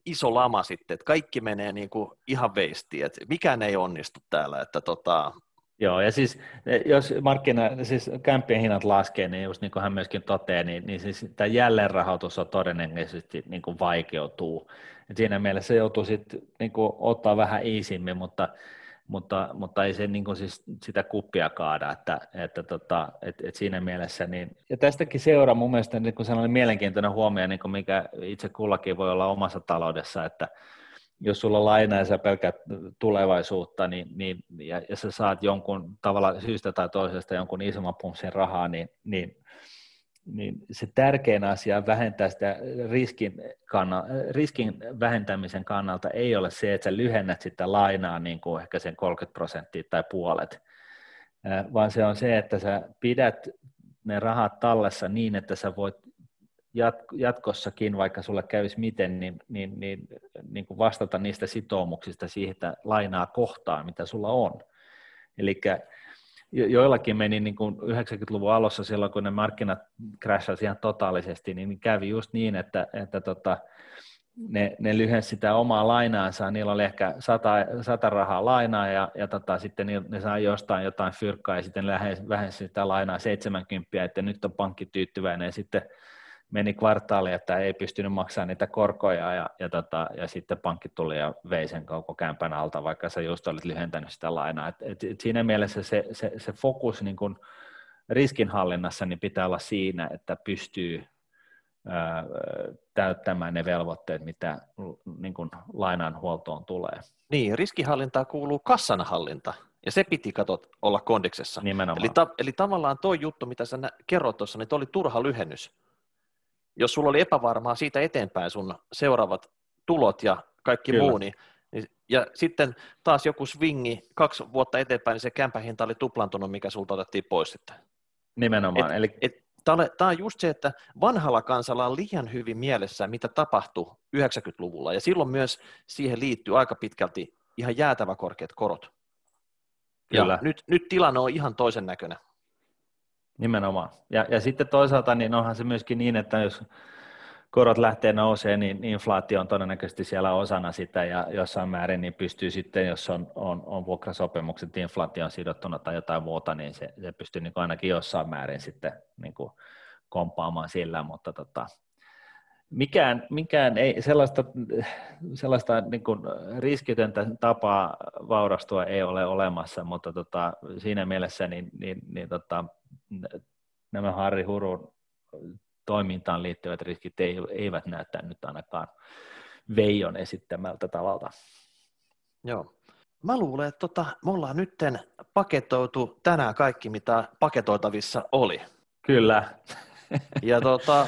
iso lama sitten, että kaikki menee niin kuin ihan veistiin, että mikään ei onnistu täällä, että tota... Joo, ja siis jos markkina, siis kämppien hinnat laskee, niin just niin kuin hän myöskin toteaa, niin, niin siis tämä jälleenrahoitus on todennäköisesti niin kuin vaikeutuu. Et siinä mielessä se joutuu sitten niin ottaa vähän iisimmin, mutta mutta, mutta ei se niin kuin siis sitä kuppia kaada, että, että tota, et, et siinä mielessä. Niin, ja tästäkin seuraa mun mielestä niin kuin sellainen mielenkiintoinen huomio, niin kuin mikä itse kullakin voi olla omassa taloudessa, että jos sulla on laina ja sä tulevaisuutta, niin, niin, ja, ja sä saat jonkun tavalla syystä tai toisesta jonkun isomman pumpsin rahaa, niin, niin niin se tärkein asia vähentää sitä riskin, kannalta, riskin vähentämisen kannalta ei ole se, että sä lyhennät sitä lainaa niin kuin ehkä sen 30 prosenttia tai puolet, vaan se on se, että sä pidät ne rahat tallessa niin, että sä voit jatkossakin, vaikka sulle kävisi miten, niin, niin, niin, niin kuin vastata niistä sitoumuksista siitä lainaa kohtaan, mitä sulla on. Eli joillakin meni niin kuin 90-luvun alussa silloin, kun ne markkinat crashasivat ihan totaalisesti, niin kävi just niin, että, että tota, ne, ne lyhensi sitä omaa lainaansa, niillä oli ehkä sata, sata rahaa lainaa ja, ja tota, sitten ne, ne sai jostain jotain fyrkkaa ja sitten vähensi sitä lainaa 70, että nyt on pankki tyytyväinen ja sitten meni kvartaali, että ei pystynyt maksamaan niitä korkoja ja, ja, tota, ja sitten pankki tuli ja vei sen koko kämpän alta, vaikka sä just olit lyhentänyt sitä lainaa. Et, et, et siinä mielessä se, se, se fokus niin kun riskinhallinnassa niin pitää olla siinä, että pystyy ää, täyttämään ne velvoitteet, mitä niin kun lainanhuoltoon tulee. Niin, riskihallintaa kuuluu kassanhallinta. Ja se piti katot olla kondiksessa. Nimenomaan. Eli, ta, eli tavallaan tuo juttu, mitä sä kerroit tuossa, niin oli turha lyhennys jos sulla oli epävarmaa siitä eteenpäin sun seuraavat tulot ja kaikki Kyllä. muu, niin, niin, ja sitten taas joku swingi kaksi vuotta eteenpäin, niin se kämpähinta oli tuplantunut, mikä sulta otettiin pois sitten. Nimenomaan. Et, eli... et, Tämä on just se, että vanhalla kansalla on liian hyvin mielessä, mitä tapahtui 90-luvulla, ja silloin myös siihen liittyy aika pitkälti ihan jäätävä korkeat korot. Kyllä. Ja nyt, nyt tilanne on ihan toisen näköinen. Nimenomaan. Ja, ja sitten toisaalta niin onhan se myöskin niin, että jos korot lähtee nousemaan, niin inflaatio on todennäköisesti siellä osana sitä ja jossain määrin niin pystyy sitten, jos on, on, on vuokrasopimukset inflaation sidottuna tai jotain muuta, niin se, se pystyy niin ainakin jossain määrin sitten niin kuin komppaamaan sillä, mutta tota, mikään, mikään ei, sellaista, sellaista niin kuin riskitöntä tapaa vaurastua ei ole olemassa, mutta tota, siinä mielessä niin, niin, niin tota, nämä Harri Hurun toimintaan liittyvät riskit eivät näyttää nyt ainakaan Veijon esittämältä tavalla. Joo. Mä luulen, että tota, me ollaan nyt paketoitu tänään kaikki, mitä paketoitavissa oli. Kyllä. Ja tota,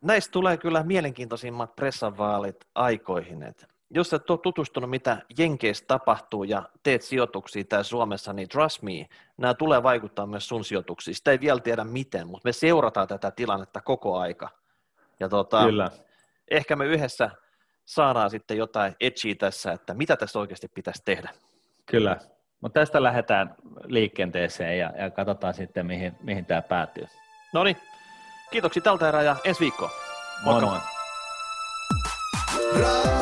näistä tulee kyllä mielenkiintoisimmat pressavaalit aikoihin. Et jos et ole tutustunut, mitä Jenkeissä tapahtuu ja teet sijoituksia täällä Suomessa, niin trust me, nämä tulee vaikuttaa myös sun sijoituksiin. Sitä ei vielä tiedä miten, mutta me seurataan tätä tilannetta koko aika. Ja tota, Kyllä. ehkä me yhdessä saadaan sitten jotain etsiä tässä, että mitä tässä oikeasti pitäisi tehdä. Kyllä, mutta tästä lähdetään liikenteeseen ja, ja katsotaan sitten, mihin, mihin tämä päätyy. No niin, kiitoksia tältä erää ja ensi viikkoa. Moikka. Moi moi.